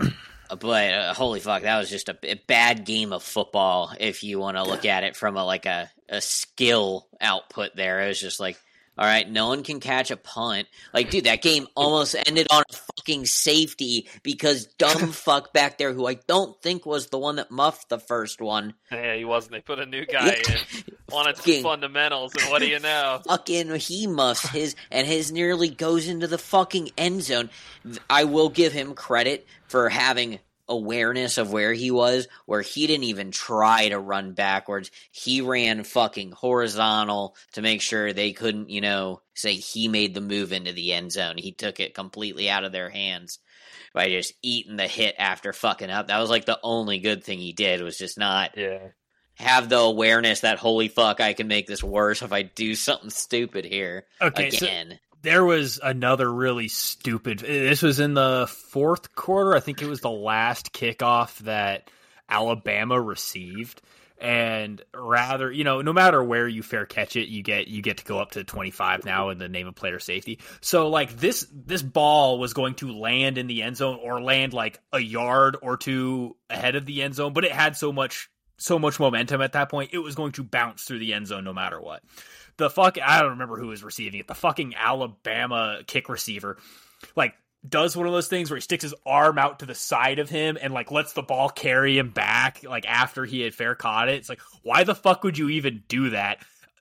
but uh, holy fuck, that was just a, a, bad game of football. If you want to look at it from a like a, a skill output, there it was just like all right, no one can catch a punt. Like, dude, that game almost ended on a fucking safety because dumb <laughs> fuck back there, who I don't think was the one that muffed the first one. Yeah, he wasn't. They put a new guy in. Wanted some fundamentals, and what do you know? <laughs> Fucking he muffs his, and his nearly goes into the fucking end zone. I will give him credit for having awareness of where he was, where he didn't even try to run backwards. He ran fucking horizontal to make sure they couldn't, you know, say he made the move into the end zone. He took it completely out of their hands by just eating the hit after fucking up. That was like the only good thing he did was just not yeah. have the awareness that holy fuck I can make this worse if I do something stupid here okay, again. So- there was another really stupid. This was in the fourth quarter. I think it was the last kickoff that Alabama received. And rather, you know, no matter where you fair catch it, you get you get to go up to 25 now in the name of player safety. So like this this ball was going to land in the end zone or land like a yard or two ahead of the end zone, but it had so much so much momentum at that point, it was going to bounce through the end zone no matter what the fuck I don't remember who was receiving it. The fucking Alabama kick receiver, like does one of those things where he sticks his arm out to the side of him and like lets the ball carry him back like after he had fair caught it. It's like why the fuck would you even do that?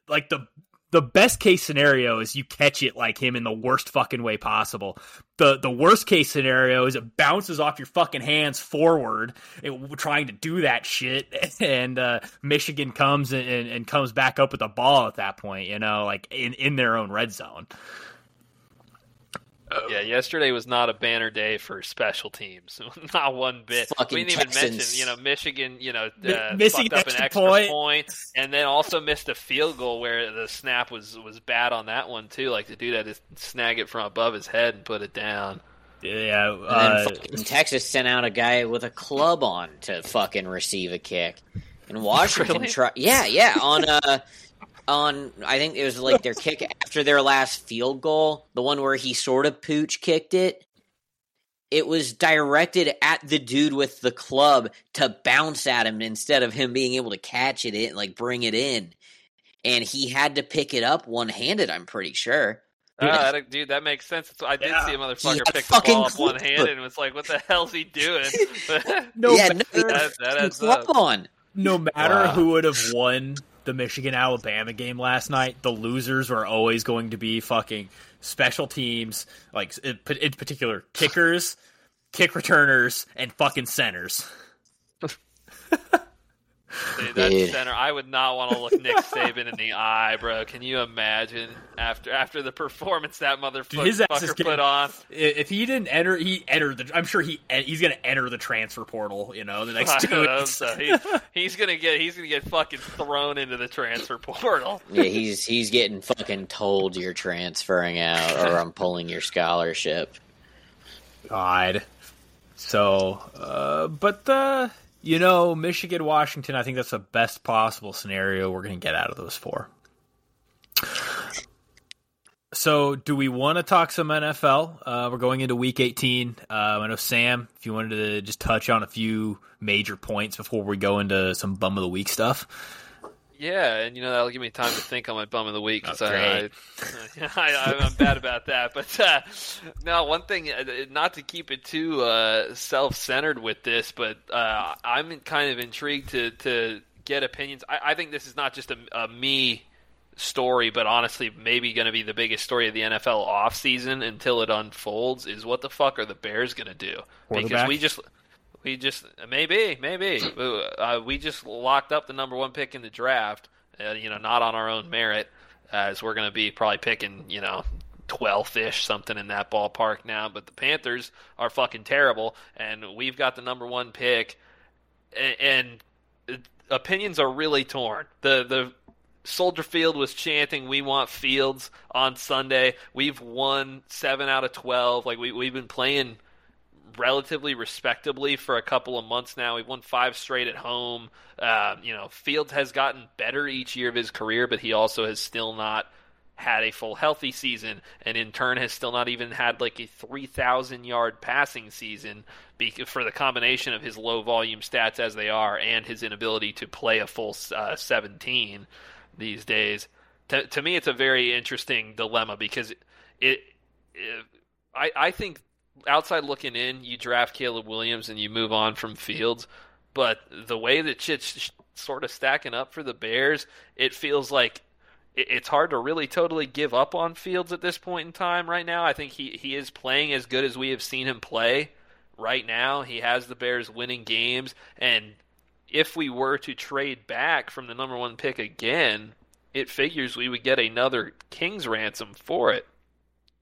Like the the best case scenario is you catch it like him in the worst fucking way possible. The the worst case scenario is it bounces off your fucking hands forward, it, trying to do that shit, <laughs> and uh, Michigan comes and, and, comes back up with the ball at that point. You know, like in in their own red zone. Yeah, yesterday was not a banner day for special teams. <laughs> not one bit. Fucking we didn't Texans. even mention, you know, Michigan, you know, uh, missing fucked up extra an extra point. point, and then also missed a field goal where the snap was was bad on that one too. Like the dude had to snag it from above his head and put it down. Yeah, And uh, then fucking Texas sent out a guy with a club on to fucking receive a kick. And <laughs> Washington Really? tried, yeah, yeah, on uh, on I think it was like their kick <laughs> after their last field goal, the one where he sort of pooch kicked it. It was directed at the dude with the club to bounce at him instead of him being able to catch it in, like bring it in. And he had to pick it up one handed, I'm pretty sure. Ah, that, dude, that makes sense. I did Yeah. see a motherfucker pick the fucking ball up one handed and was like, "What the hell's he doing?" <laughs> no yeah, no, matter, he That- that club up. on. no matter Wow. who would have won the Michigan Alabama game last night, the losers were always going to be fucking special teams, like in in particular kickers, kick returners, and fucking centers. <laughs> Dude, that Dude. center, I would not want to look Nick Saban in the eye, bro. Can you imagine after after the performance that Dude, his ass is motherfucker getting- put on? If he didn't enter, he entered the. I'm sure he he's gonna enter the transfer portal. You know, the next <laughs> I two hope weeks. so. He, he's gonna get he's gonna get fucking thrown into the transfer portal. Yeah, he's he's getting fucking told you're transferring out or I'm pulling your scholarship. God. So, uh, but uh, you know, Michigan, Washington. I think that's the best possible scenario we're going to get out of those four. So, do we want to talk some NFL? Uh, we're going into Week 18. Uh, I know Sam, if you wanted to just touch on a few major points before we go into some bum of the week stuff. Yeah, and you know that'll give me time to think on my bum of the week. 'cause Oh, I, <laughs> I, I'm bad about that. But uh, no, one thing, uh, not to keep it too uh, self-centered with this, but uh, I'm kind of intrigued to to get opinions. I, I think this is not just a, a me story, but honestly, maybe going to be the biggest story of the NFL offseason until it unfolds. Is what the fuck are the Bears going to do? Because we just we just maybe maybe uh, we just locked up the number one pick in the draft. Uh, you know, not on our own merit, as we're going to be probably picking you know. 12th ish, something in that ballpark now. But the Panthers are fucking terrible, and we've got the number one pick, and, and uh, opinions are really torn. The the Soldier Field was chanting, "We want Fields" on Sunday. We've won seven out of twelve. Like we we've been playing relatively respectably for a couple of months now. We've won five straight at home. Uh, you know, Fields has gotten better each year of his career, but he also has still not had a full healthy season, and in turn has still not even had like a 3,000 yard passing season for the combination of his low volume stats as they are and his inability to play a full uh, 17 these days. To, to, me, it's a very interesting dilemma because it, it I, I think outside looking in, you draft Caleb Williams and you move on from Fields. But the way that shit's sort of stacking up for the Bears, it feels like it's hard to really totally give up on Fields at this point in time right now. I think he, he is playing as good as we have seen him play right now. He has the Bears winning games. And if we were to trade back from the number one pick again, it figures we would get another King's ransom for it.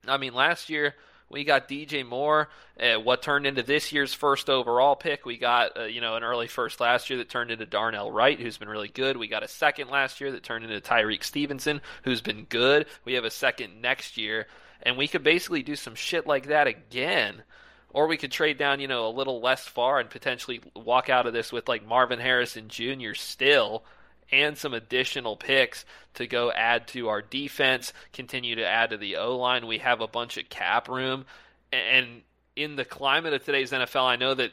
I mean, last year we got DJ Moore, uh, what turned into this year's first overall pick. We got uh, you know an early first last year that turned into Darnell Wright, who's been really good. We got a second last year that turned into Tyrique Stevenson, who's been good. We have a second next year, and we could basically do some shit like that again. Or we could trade down, you know, a little less far and potentially walk out of this with like Marvin Harrison Jr. still, and some additional picks to go add to our defense, continue to add to the O line. We have a bunch of cap room. And in the climate of today's NFL, I know that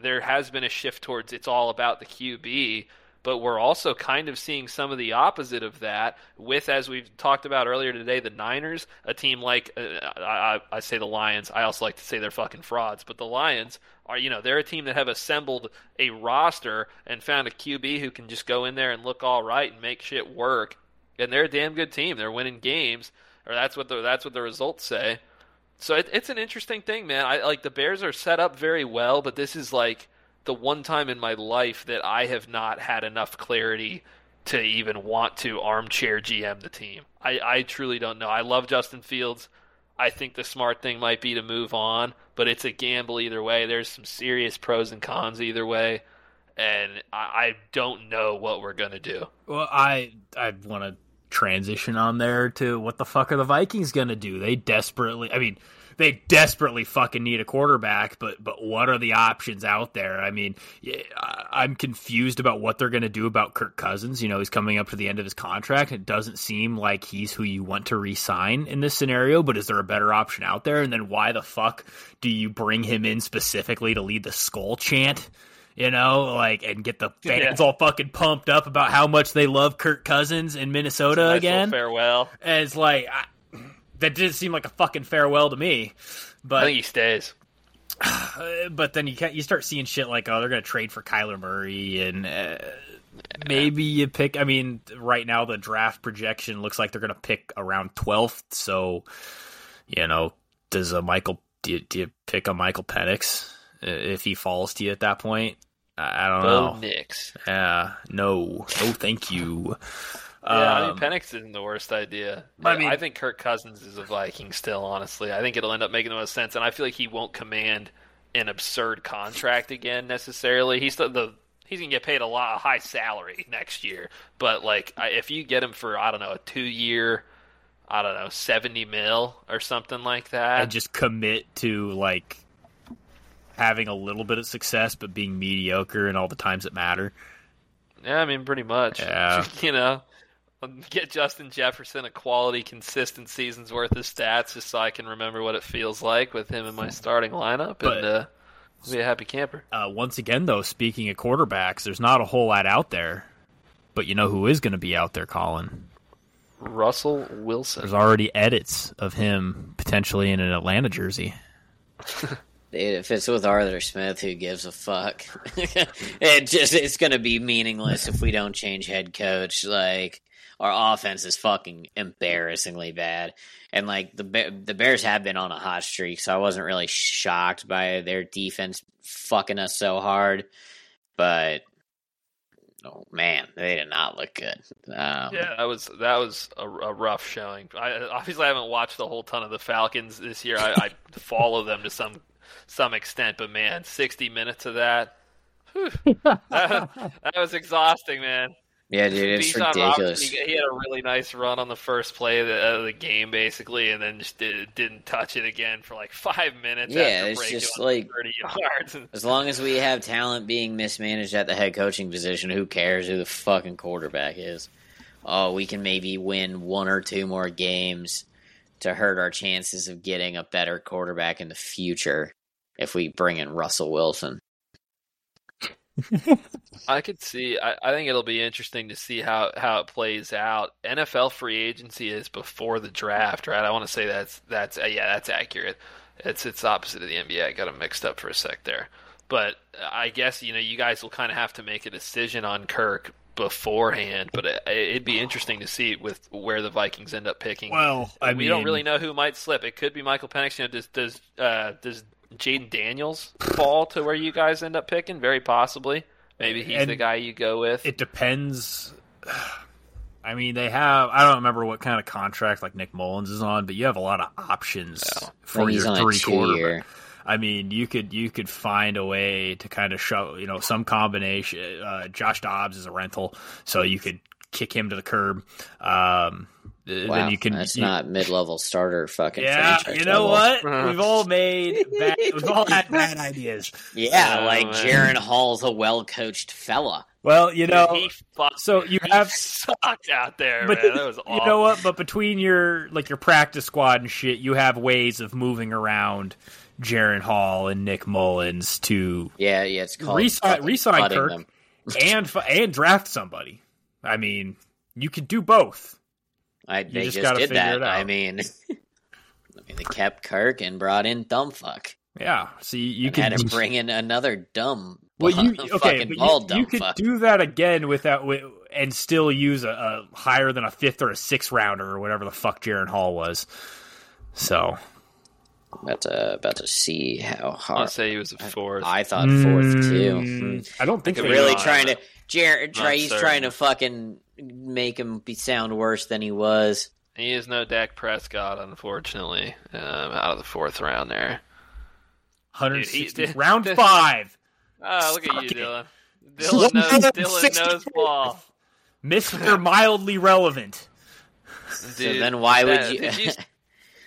there has been a shift towards it's all about the QB but we're also kind of seeing some of the opposite of that with, as we've talked about earlier today, the Niners, a team like, uh, I, I, say the Lions, I also like to say they're fucking frauds, but the Lions are, you know, they're a team that have assembled a roster and found a QB who can just go in there and look all right and make shit work. And they're a damn good team. They're winning games, or that's what the, that's what the results say. So it, it's an interesting thing, man. I like the Bears are set up very well, but this is like the one time in my life that I have not had enough clarity to even want to armchair GM the team. I, I truly don't know. I love Justin Fields. I think the smart thing might be to move on, but it's a gamble either way. There's some serious pros and cons either way, and I, I don't know what we're gonna do. Well, I I want to transition on there to what the fuck are the Vikings gonna do? They desperately. I mean they desperately fucking need a quarterback, but but what are the options out there? I mean, I'm confused about what they're going to do about Kirk Cousins. You know, he's coming up to the end of his contract. It doesn't seem like he's who you want to re-sign in this scenario. But is there a better option out there? And then why the fuck do you bring him in specifically to lead the skull chant? you know, like and get the <laughs> fans yeah. all fucking pumped up about how much they love Kirk Cousins in Minnesota nice again. Farewell. And it's like I, that didn't seem like a fucking farewell to me. But I think he stays. <sighs> But then you you start seeing shit like oh they're gonna trade for Kyler Murray and uh, maybe you pick. I mean right now the draft projection looks like they're gonna pick around twelfth. So you know does a Michael do you, do you pick a Michael Penix if he falls to you at that point? I don't Bo know. Nix. Yeah, no, no, thank you. Yeah, I mean, um, Penix isn't the worst idea. I mean, I think Kirk Cousins is a Viking still. Honestly, I think it'll end up making the most sense, and I feel like he won't command an absurd contract again necessarily. He's the, the he's gonna get paid a lot, a high salary next year. But like, if you get him for I don't know a two year, I don't know seventy mil or something like that, and just commit to like having a little bit of success, but being mediocre in all the times that matter. Yeah, I mean, pretty much. Yeah. <laughs> you know, <laughs> get Justin Jefferson a quality, consistent season's worth of stats, just so I can remember what it feels like with him in my <laughs> starting lineup, but, and uh, be a happy camper. Uh, once again, though, speaking of quarterbacks, there's not a whole lot out there, but you know who is going to be out there, Colin? Russell Wilson. There's already edits of him potentially in an Atlanta jersey. <laughs> if it's with Arthur Smith, who gives a fuck? it just it's going to be meaningless if we don't change head coach. Like our offense is fucking embarrassingly bad. And like the the Bears have been on a hot streak, so I wasn't really shocked by their defense fucking us so hard. But oh man, they did not look good. Um, yeah, that was that was a, a, rough showing. I obviously I haven't watched a whole ton of the Falcons this year. I, I <laughs> follow them to some some extent, but man, sixty minutes of that, whew, <laughs> that, that was exhausting, man. Yeah, dude, it's Bijan ridiculous. He, he, had a really nice run on the first play of the, of the game, basically, and then just did, not touch it again for like five minutes. Yeah, it's just like thirty yards. <laughs> as long as we have talent being mismanaged at the head coaching position, who cares who the fucking quarterback is? oh, we can maybe win one or two more games to hurt our chances of getting a better quarterback in the future if we bring in Russell Wilson. I could see. I, I think it'll be interesting to see how, how it plays out. NFL free agency is before the draft, right? I want to say that's that's uh, yeah, that's accurate. It's it's opposite of the NBA. I got them mixed up for a sec there, but I guess you know you guys will kind of have to make a decision on Kirk beforehand. But it, it'd be interesting to see with where the Vikings end up picking. Well, I we mean, don't really know who might slip. It could be Michael Penix. You know, does does uh, does Jayden Daniels fall to where you guys end up picking? Very possibly. Maybe he's And the guy you go with. It depends. <sighs> I mean, they have. I don't remember what kind of contract like Nick Mullens is on, but you have a lot of options I for think your three quarter. I mean, you could you could find a way to kind of show you know some combination. Uh, Josh Dobbs is a rental, so you could kick him to the curb. Um, th- Wow, then you can. that's you- not mid-level starter fucking. Yeah, you know level. what? We've all made <laughs> bad, we've all had bad ideas. Yeah, Oh, like man. Jaren Hall's a well-coached fella. Well, you know, he fucked, so you he have sucked out there, but man. That was awful. <laughs> you know what? But between your like your practice squad and shit, you have ways of moving around Jaren Hall and Nick Mullens to Yeah, yeah, it's called Resign- fucking resign Kirk. them. and and draft somebody. I mean, you could do both. I, they just just, did that. I mean, <laughs> I mean, they kept Kirk and brought in Dumbfuck. Yeah. So you, you and could had to bring in another dumb, well, you <laughs> okay, but bald you, you could Dumbfuck. do that again without wi- and still use a, a higher than a fifth or a sixth rounder or whatever the fuck Jaren Hall was. So About to about to see how hard. I'll say he was a fourth. I thought fourth too. Mm, I don't think could they Really wrong. trying to Jared. Try, he's certain. trying to fucking make him be sound worse than he was. he is no Dak Prescott, unfortunately, um, out of the fourth round there. 160 Dude, round <laughs> five. Oh, look at you, it. Dylan. Dylan knows, Dylan knows ball. Mr. <laughs> mildly relevant. So then why would that- you? did you <laughs>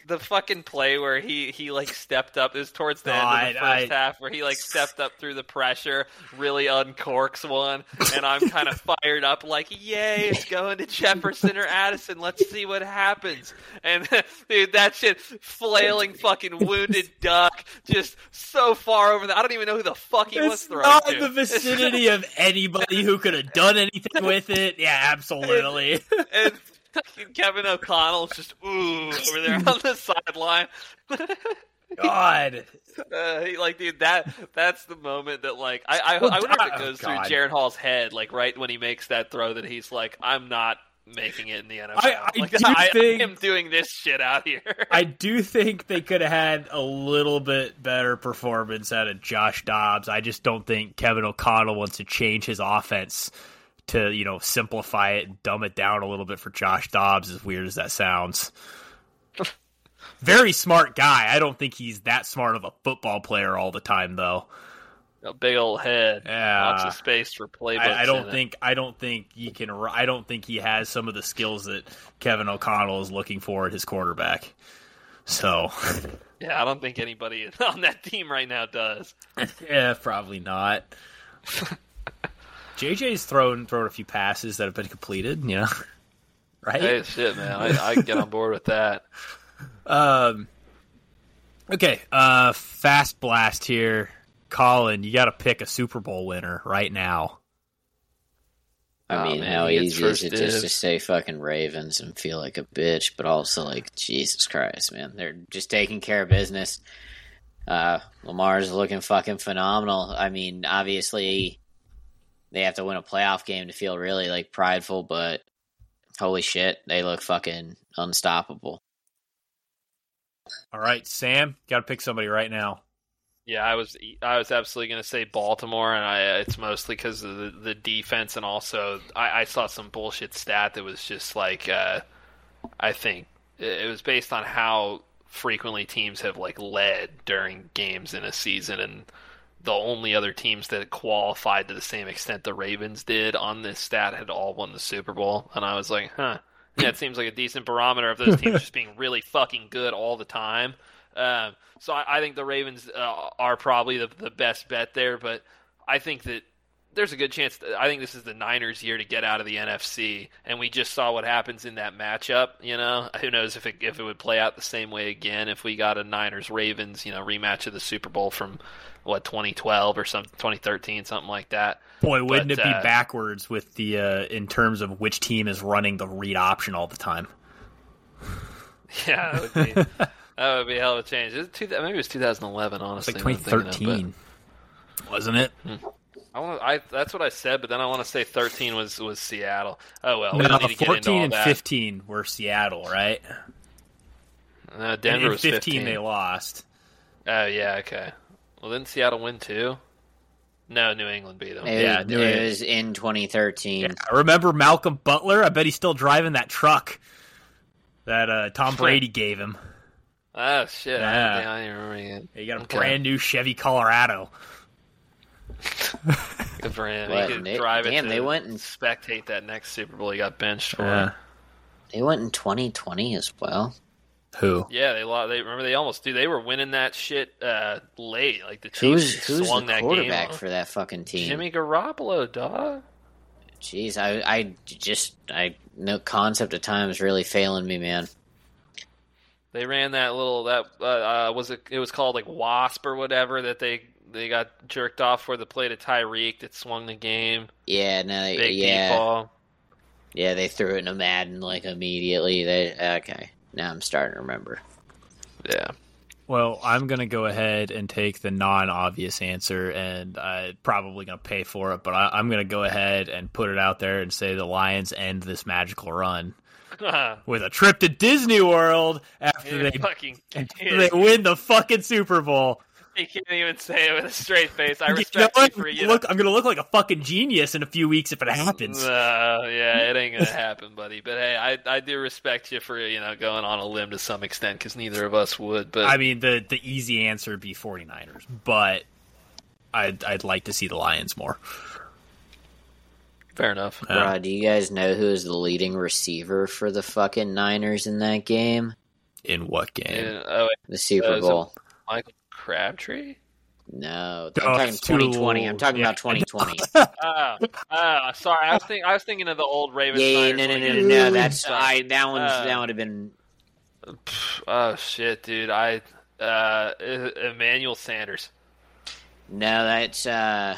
the fucking play where he he like stepped up is towards the end of the first I- half where he like stepped up through the pressure, really uncorks one, and I'm kind of <laughs> fired up like, yay, it's going to Jefferson or Addison. Let's see what happens. And <laughs> dude, that shit flailing fucking wounded <laughs> duck, just so far over the. I don't even know who the fuck he was It's throwing not to. the vicinity of anybody who could have done anything with it. Yeah, absolutely. and fucking <laughs> Kevin O'Connell's just ooh over there on the sideline. <laughs> God. Uh, he, like, dude, that that's the moment that, like, I I, Well, I wonder if oh, it goes God. through Jaren Hall's head, like, right when he makes that throw, that he's like, I'm not making it in the NFL. I- I like, do <laughs> I, think- I am doing this shit out here. I do think they could have had a little bit better performance out of Josh Dobbs. I just don't think Kevin O'Connell wants to change his offense to, you know, simplify it and dumb it down a little bit for Josh Dobbs, as weird as that sounds. <laughs> Very smart guy. I don't think he's that smart of a football player all the time, though. a big old head, Yeah. lots of space for playbooks. I, I don't in it. think I don't think he can. I don't think he has some of the skills that Kevin O'Connell is looking for at his quarterback. So, <laughs> Yeah, I don't think anybody <laughs> on that team right now does. yeah, probably not. JJ's thrown thrown a few passes that have been completed. You know, <laughs> right? Hey, shit, man, I, I get on board with that. Um. Okay, uh, fast blast here, Colin. You got to pick a Super Bowl winner right now. I Oh, mean, man, how easy is it just to dibs. say fucking Ravens and feel like a bitch, but also like Jesus Christ, man, they're just taking care of business. Uh, Lamar's looking fucking phenomenal. I mean, obviously, they have to win a playoff game to feel really like prideful, but holy shit, they look fucking unstoppable. All right, Sam, got to pick somebody right now. Yeah, I was I was absolutely going to say Baltimore, and I it's mostly because of the, the defense, and also I, I saw some bullshit stat that was just like uh, I think it it was based on how frequently teams have like led during games in a season, and the only other teams that qualified to the same extent the Ravens did on this stat had all won the Super Bowl, and I was like, huh, yeah, it seems like a decent barometer of those teams <laughs> just being really fucking good all the time. Um, so I, I think the Ravens uh, are probably the, the best bet there, but I think that there's a good chance. I think this is the Niners' year to get out of the NFC, and we just saw what happens in that matchup. You know, <laughs> who knows if it if it would play out the same way again if we got a Niners Ravens, you know, rematch of the Super Bowl from what 2012 or something, 2013, something like that. Boy, wouldn't But, it be uh, backwards with the uh, in terms of which team is running the read option all the time? <laughs> Yeah, that would be <laughs> that would be a hell of a change. It two, maybe it was 2011. It's Honestly, like now I'm thinking of, but- 2013, wasn't it? I want. I that's what I said, but then I want to say 13 was was Seattle. Oh well, we No, don't need to get into 14 all and that. 15 were Seattle, right? No, And Denver in was 15 15. they lost. Oh yeah, okay. Well, didn't Seattle win too? No, New England beat them. It, Yeah, was, New it England. was in 2013. Yeah, I remember Malcolm Butler. I bet he's still driving that truck that uh, Tom Brady gave him. Oh shit! Yeah. I, don't, I don't remember it. He got a Okay. brand new Chevy Colorado. Good for him. What, he could they- drive it. damn, they went and- spectate that next Super Bowl he got benched for. Yeah. They went in 2020 as well. Who? Yeah, they lost. They remember they almost do. They were winning that shit uh, late. Like the Chiefs Who's who's swung the that quarterback game. for that fucking team? Jimmy Garoppolo, dog. Jeez, I I just I no concept of time is really failing me, man. They ran that little that uh, uh, was it. It was called like Wasp or whatever that they they got jerked off for the play to Tyreek that swung the game. Yeah, no, they- Big yeah, deep ball. yeah. They threw it in a Madden like immediately. They okay. Now I'm starting to remember. Yeah. Well, I'm going to go ahead and take the non obvious answer, and I'm probably going to pay for it, but I, I'm going to go ahead and put it out there and say the Lions end this magical run <laughs> with a trip to Disney World after You they, fucking after they win the fucking Super Bowl. <laughs> You can't even say it with a straight face. I You know respect you, what? for you. Look, I'm going to look like a fucking genius in a few weeks if it happens. Uh, yeah, it ain't gonna <laughs> happen, buddy. But hey, I I do respect you for you know going on a limb to some extent because neither of us would. But I mean, the the easy answer would be 49ers, but I'd I'd like to see the Lions more. fair enough. Yeah. Bruh, do you guys know who is the leading receiver for the fucking Niners in that game? In what game? Yeah, oh, wait, The Super Uh, Bowl. Michael Crabtree. No, Oh, I'm talking it's 2020. I'm talking yeah. about 2020. <laughs> Oh, oh, sorry. I was thinking. I was thinking of the old Ravens. yeah, yeah, no, no, no, no, no. That's Uh, I. That one's uh, that would have been. Oh shit, dude. I uh, Emmanuel Sanders. No, that's uh,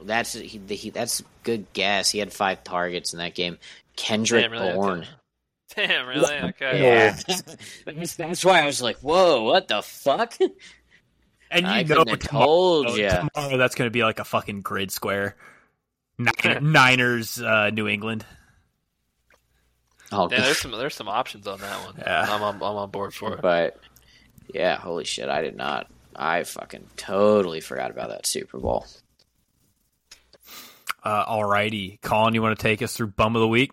that's he, he, that's good guess. He had five targets in that game. Kendrick Damn, really? Bourne. Damn, really? <laughs> Okay. Yeah, that's, <laughs> that's why I was like, "Whoa, what the fuck?" And you I know couldn't tomorrow, told ya. tomorrow that's going to be like a fucking grid square. Nin- <laughs> Niners, uh, New England. Oh, Damn, there's some there's some options on that one. Yeah. I'm on, I'm on board for it. but yeah, holy shit, I did not. I fucking totally forgot about that Super Bowl. Uh, alrighty, Colin, you want to take us through bum of the week?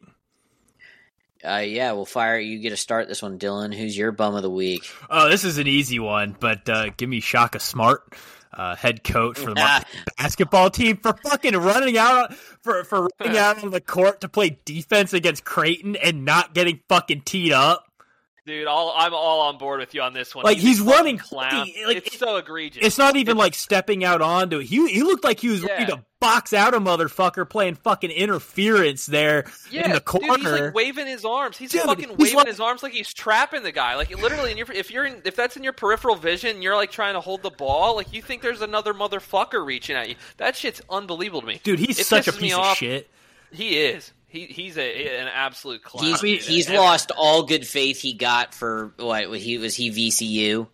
Uh, yeah, we'll fire. You get to start this one, Dylan. Who's your bum of the week? Oh, this is an easy one, but uh, give me Shaka Smart, uh, head coach for the <laughs> Mar- basketball team, for fucking running out for for running <laughs> out on the court to play defense against Creighton and not getting fucking teed up. Dude, all I'm all on board with you on this one. Like, a he's running- clown. he- like, it's it- so egregious. It's not even like stepping out onto it. He he looked like he was ready to box out a motherfucker playing fucking interference there yeah, in the Dude, he's like waving his arms. He's Dude, fucking he's waving like- his arms like he's trapping the guy. Like literally, in your, if you're in, if that's in your peripheral vision, you're like trying to hold the ball. Like you think there's another motherfucker reaching at you. That shit's unbelievable to me. Dude, he's It such a piece of off. shit. He is. He he's a an absolute clown. He's he's lost all good faith he got for what he was he VCU.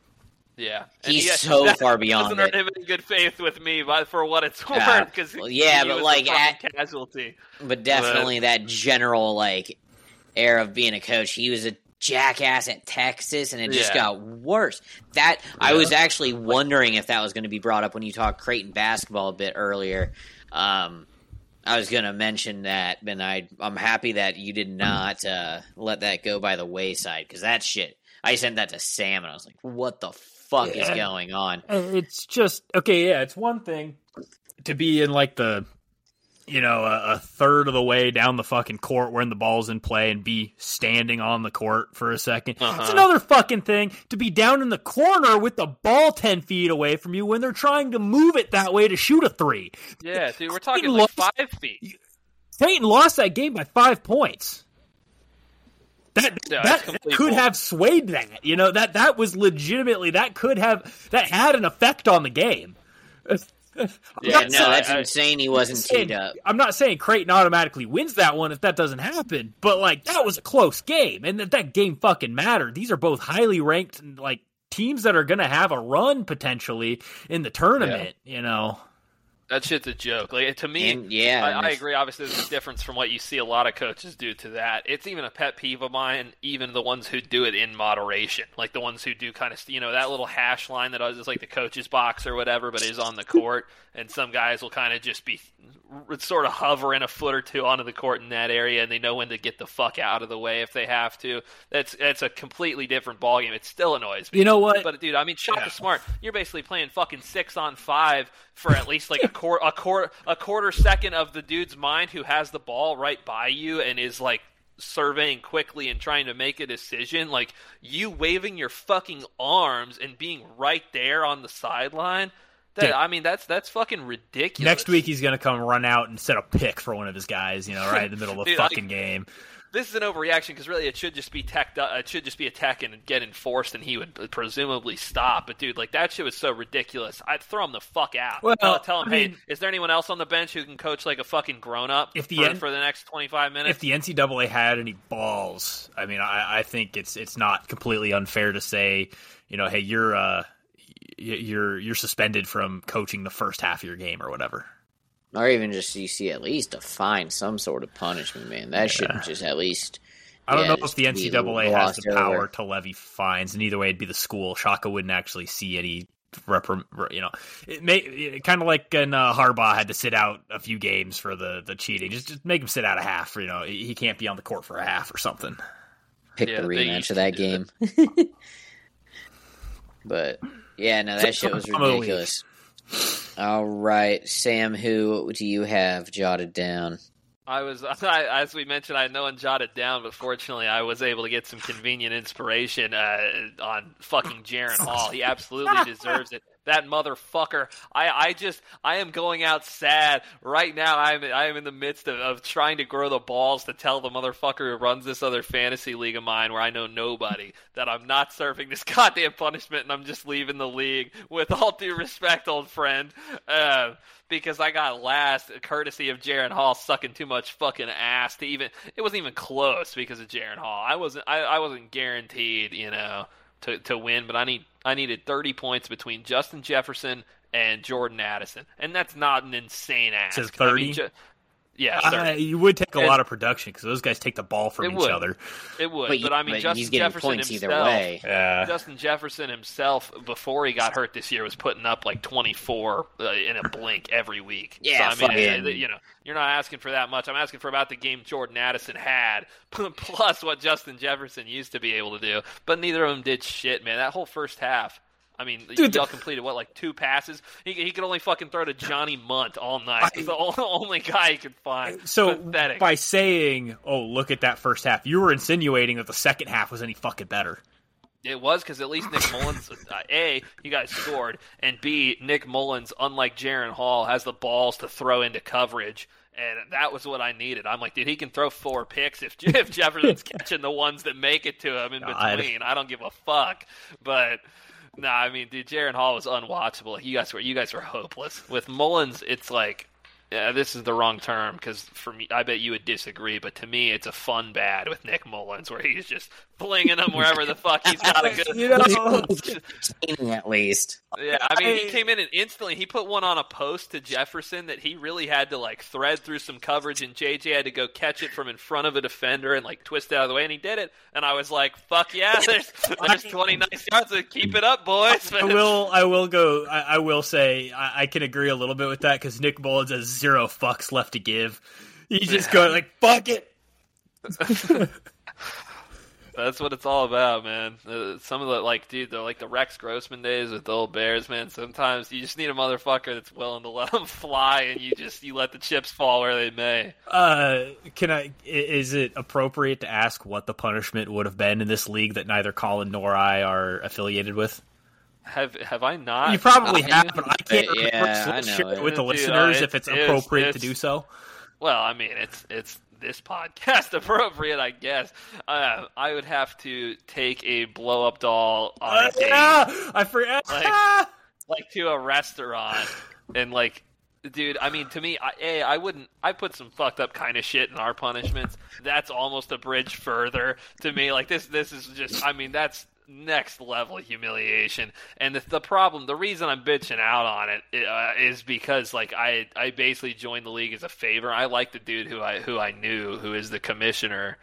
Yeah, And He's he- so <laughs> that far beyond Doesn't earn him any good faith with me, but for what it's Yeah. worth, because Well, yeah, but, like, at- casualty. But definitely that general like air of being a coach. He was a jackass at Texas, and it just Yeah. got worse. That I was actually wondering if that was going to be brought up when you talked Creighton basketball a bit earlier. Um, I was going to mention that, and I I'm happy that you did not uh, let that go by the wayside because that shit. I sent that to Sam, and I was like, "What the fuck is going on?" It's just okay. Yeah, it's one thing to be in like the you know, a, a, third of the way down the fucking court when the ball's in play and be standing on the court for a 2nd uh-huh. It's another fucking thing to be down in the corner with the ball 10 feet away from you when they're trying to move it that way to shoot a three. Yeah, dude, we're talking like five feet. Creighton lost that game by five points. That, yeah, that could have swayed that. You know, that that was legitimately that could have that had an effect on the game. Yeah, no, that's I, insane. He wasn't saying, teed up. I'm not saying Creighton automatically wins that one if that doesn't happen, but like that was a close game, and that that game fucking mattered. These are both highly ranked, like teams that are going to have a run potentially in the tournament. Yeah. You know. That shit's a joke. Like to me, and, yeah, I, I, agree. Obviously, there's a difference from what you see a lot of coaches do to that. It's even a pet peeve of mine. Even the ones who do it in moderation, like the ones who do kind of, you know, that little hash line that is like the coach's box or whatever, but is on the court. And some guys will kind of just be sort of hovering a foot or two onto the court in that area, and they know when to get the fuck out of the way if they have to. That's that's a completely different ballgame. It still annoys me. You know what? But dude, I mean, shot yeah. Smart, you're basically playing fucking six on five for at least like a <laughs> quarter, a quarter, a quarter second of the dude's mind who has the ball right by you and is like surveying quickly and trying to make a decision, like you waving your fucking arms and being right there on the sideline, that, I mean, that's that's fucking ridiculous. Next week he's gonna come run out and set a pick for one of his guys, you know, right in the middle of the <laughs> fucking game. This is an overreaction because really it should just be tech. Uh, it should just be attack and get enforced, and he would presumably stop. But dude, like that shit was so ridiculous. I'd throw him the fuck out. Well, tell, tell him, I hey, is there anyone else on the bench who can coach like a fucking grown up if the for, N- for the next twenty five minutes? If the NCAA had any balls, I mean, I, I think it's it's not completely unfair to say, you know, hey, you're. uh you're you're suspended from coaching the first half of your game or whatever. Or even just you see at least a fine, some sort of punishment, man. That yeah. shouldn't just at least. I don't yeah, know if the NCAA has the power over. to levy fines, and either way, it'd be the school. Shaka wouldn't actually see any reprim. You know, it may kind of like when uh, Harbaugh had to sit out a few games for the the cheating. Just just make him sit out a half. You know, he can't be on the court for a half or something. Pick yeah, the rematch of that game. <laughs> but yeah, no, that shit was ridiculous. All right, Sam, who do you have jotted down? I was, <laughs> I, as we mentioned, I had no one jotted down, but fortunately, I was able to get some convenient inspiration uh, on fucking Jaren Hall. He absolutely <laughs> deserves it that motherfucker. I, I just I am going out sad right now. I'm I am in the midst of, of trying to grow the balls to tell the motherfucker who runs this other fantasy league of mine where I know nobody that I'm not serving this <laughs> goddamn punishment and I'm just leaving the league. With all due respect, old friend. Uh, because I got last courtesy of Jaren Hall sucking too much fucking ass to even it wasn't even close because of Jaren Hall. I wasn't I, I wasn't guaranteed, you know, to, to win, but I need I needed 30 points between Justin Jefferson and Jordan Addison, and that's not an insane ask. Says 30. I mean, ju- yeah, uh, you would take a and, lot of production because those guys take the ball from each would. other. It would, but, but I mean, but Justin Jefferson himself, yeah. Justin Jefferson himself, before he got hurt this year, was putting up like 24 uh, in a blink every week. Yeah, so, I mean, you know, you're not asking for that much. I'm asking for about the game Jordan Addison had, <laughs> plus what Justin Jefferson used to be able to do. But neither of them did shit, man. That whole first half I mean, Dude, y'all completed what, like two passes? He, he could only fucking throw to Johnny Mundt all night. He's the <laughs> only guy he could find. So Pathetic. by saying, "Oh, look at that first half," you were insinuating that the second half was any fucking better. It was because at least Nick Mullens, uh, a he got scored, and b Nick Mullens, unlike Jaren Hall, has the balls to throw into coverage and that was what I needed. I'm like, dude, he can throw four picks if <laughs> if Jefferson's <laughs> catching the ones that make it to him in between. I don't give a fuck. But Nah, I mean, dude, Jaren Hall was unwatchable. You guys were you guys were hopeless. With Mullens, it's like yeah, this is the wrong term because for me, I bet you would disagree. But to me, it's a fun bad with Nick Mullens, where he's just flinging them wherever the fuck he's got a <laughs> good. you know, <laughs> at least. Yeah, I mean, he came in and instantly he put one on a post to Jefferson that he really had to like thread through some coverage, and JJ had to go catch it from in front of a defender and like twist it out of the way, and he did it. And I was like, "Fuck yeah, <laughs> there's there's 20 nice yards. To keep it up, boys." I will, I will go. I, I will say I, I, can agree a little bit with that because Nick Mullens has zero fucks left to give. He's just going like, "Fuck it." That's what it's all about, man. Uh, some of the like, dude, they're like the Rex Grossman days with the old Bears, man. Sometimes you just need a motherfucker that's willing to let <laughs> them fly, and you just you let the chips fall where they may. Uh, can I? Is it appropriate to ask what the punishment would have been in this league that neither Colin nor I are affiliated with? Have have I not? You probably I- <laughs> have, but I can't remember. Yeah, so I know share it it. with the Dude, listeners uh, if it's it's- it's- appropriate to it's- do so. Well, I mean, it's it's this podcast <laughs> appropriate, I guess. Uh, I would have to take a blow up doll on Uh, a date, yeah, I forgot. Like- <laughs> like to a restaurant, and like, dude, I mean, to me, I, a I wouldn't. I put some fucked up kind of shit in our punishments. That's almost a bridge further to me. Like this, this is just. I mean, that's next level humiliation. And the, the problem, the reason I'm bitching out on it uh, is because like I I basically joined the league as a favor. I like the dude who I who I knew who is the commissioner.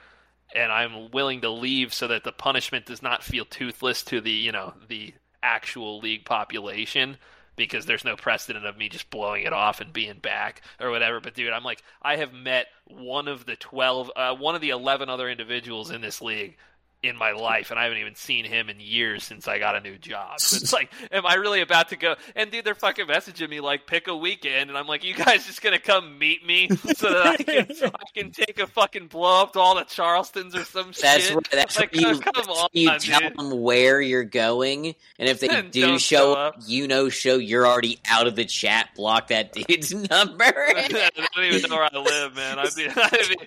And I'm willing to leave so that the punishment does not feel toothless to the you know the actual league population because there's no precedent of me just blowing it off and being back or whatever. But dude, I'm like, I have met one of the twelve, uh, one of the eleven other individuals in this league in my life, and I haven't even seen him in years since I got a new job. So it's <laughs> like, am I really about to go? And dude, they're fucking messaging me like, pick a weekend, and I'm like, you guys just gonna come meet me so that I can <laughs> I can take a fucking blow up to all the Charlestons or some That's shit. where, that's Like, you, <laughs> come that's on, where you tell dude. them where you're going, and if they And do show show up, up. you know, show you're already out of the chat. Block that dude's number. I don't even know where I live, man. I'd be, I'd be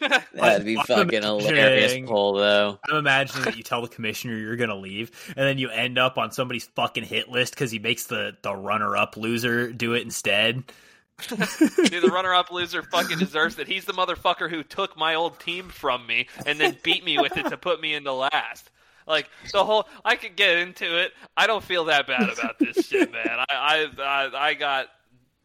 <laughs> That'd be I'm fucking hilarious, imagining- Cole. Though I'm imagining that you tell the commissioner you're going to leave, and then you end up on somebody's fucking hit list because he makes the, the runner up loser do it instead. Dude, the runner-up loser fucking deserves it. He's the motherfucker who took my old team from me and then beat me with it to put me into last. Like the whole, I could get into it. I don't feel that bad about this shit, man. I, I, I, I got,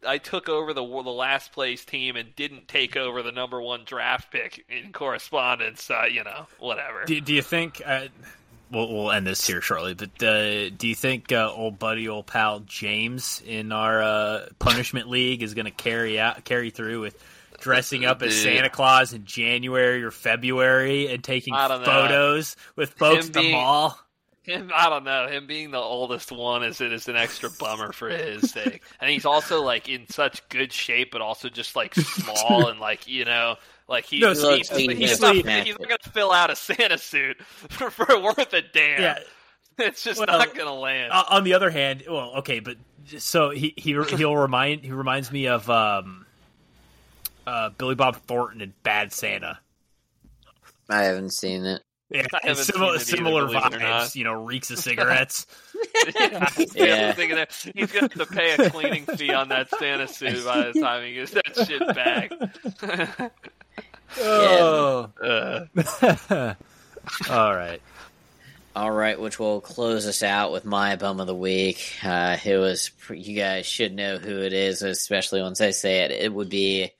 I took over the the last place team and didn't take over the number one draft pick in correspondence. Uh, you know, whatever. Do, do you think? Uh, we'll, we'll end this here shortly, but uh, do you think uh, old buddy, old pal James in our uh, punishment league is going to carry out carry through with dressing up as Dude. Santa Claus in January or February and taking don't know. photos with folks at the mall? Him, I don't know. Him being the oldest one is is an extra bummer for his sake, and he's also like in such good shape, but also just like small and like you know, like he, No, he's, so he's, he's- he's he's not, he's not gonna fill out a Santa suit <laughs> for, for worth a damn. Yeah. It's just Well, not gonna land. Uh, on the other hand, well, okay, but so he he he'll remind he reminds me of um, uh, Billy Bob Thornton in Bad Santa. I haven't seen it. Yeah, I similar, seen it either, similar believe it or vibes. You know, reeks of <laughs> cigarettes. <laughs> yeah, Yeah. Thinking that he's gonna to pay a cleaning fee on that Santa suit by the time he gets that shit back. oh, <laughs> uh, all right. All right, which will close us out with my bum of the week. Uh, it was you guys should know who it is, especially once I say it. It would be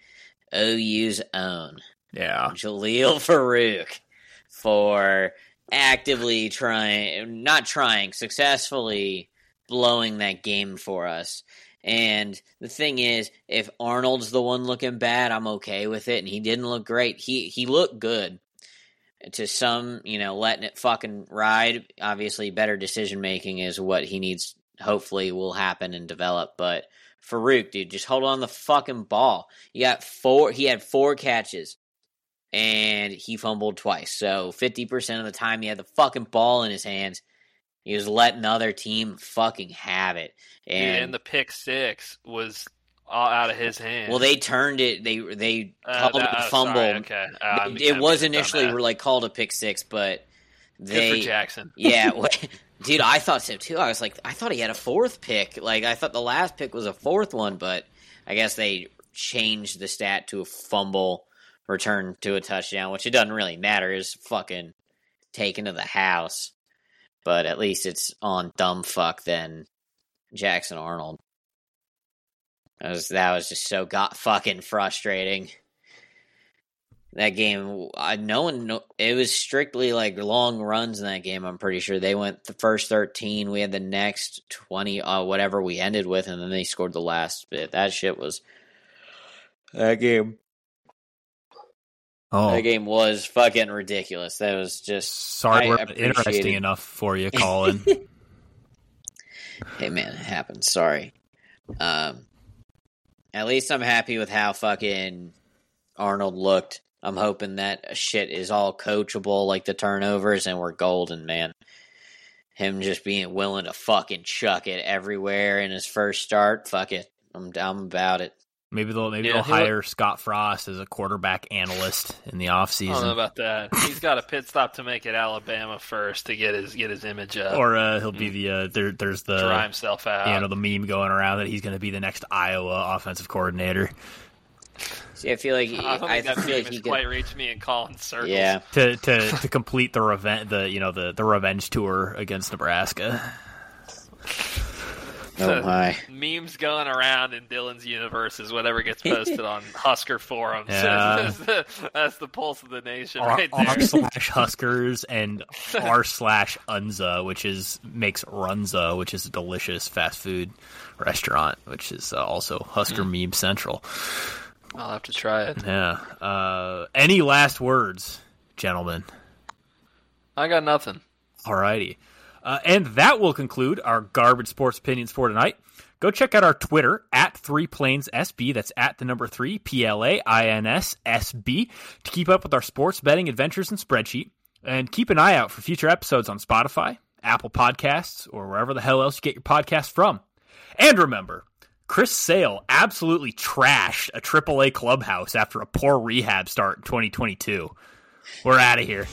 OU's own Yeah, Jalil Farooq for actively trying, not trying, successfully blowing that game for us. And the thing is, if Arnold's the one looking bad, I'm okay with it. And he didn't look great. He he looked good. To some, you know, letting it fucking ride. Obviously, better decision making is what he needs. Hopefully, will happen and develop. But Farooq, dude, just hold on the fucking ball. You got four. He had four catches and he fumbled twice. So 50% of the time he had the fucking ball in his hands. He was letting the other team fucking have it. and, And, the pick six was all out of his hands. well, they turned it. They they Uh, called that- it a fumble. sorry, okay, Uh, it it was initially like called a pick six, but they for Jackson. <laughs> yeah, <laughs> dude, I thought so too. I was like, I thought he had a fourth pick. Like I thought the last pick was a fourth one, but I guess they changed the stat to a fumble return to a touchdown, which it doesn't really matter. Is fucking taken to the house, but at least it's on dumb fuck than Jackson Arnold. That was that was just so got fucking frustrating that game I, no one it was strictly like long runs in that game i'm pretty sure they went the first 13 we had the next 20 uh, whatever we ended with and then they scored the last bit that shit was that game Oh, That game was fucking ridiculous. That was just sorry, we're interesting it. enough for you, <laughs> Colin. hey man, it happened. Sorry. Um, at least I'm happy with how fucking Arnold looked. I'm hoping that shit is all coachable, like the turnovers, and we're golden, man. Him just being willing to fucking chuck it everywhere in his first start. Fuck it, I'm I'm about it. Maybe they'll maybe Yeah, they'll he look- hire Scott Frost as a quarterback analyst in the I don't know about that. He's got a pit stop to make at Alabama first to get his get his image up, Or uh, he'll be the uh, there. There's the dry himself out. you know the meme going around that he's going to be the next Iowa offensive coordinator. See, I feel like he, I don't I that feel meme like has he could. quite reached me in Colin's circles. Yeah, to to to complete the revenge the you know the the revenge tour against Nebraska. Oh my. memes going around in Dylan's universe is whatever gets <laughs> posted on Husker forums. Yeah. <laughs> that's, the, that's the pulse of the nation R, right there. R slash Huskers and <laughs> R slash Unza, which is makes Runza, which is a delicious fast food restaurant, which is uh, also Husker Hmm. meme central. I'll have to try it. Yeah. Uh, any last words, gentlemen? I got nothing. Alrighty. Uh, and that will conclude our garbage sports opinions for tonight. Go check out our Twitter at Three Plains SB. That's at the number three P L A I N S S B to keep up with our sports betting adventures and spreadsheet. And keep an eye out for future episodes on Spotify, Apple Podcasts, or wherever the hell else you get your podcasts from. And remember, Chris Sale absolutely trashed a AAA clubhouse after a poor rehab start in 2022. We're out of here.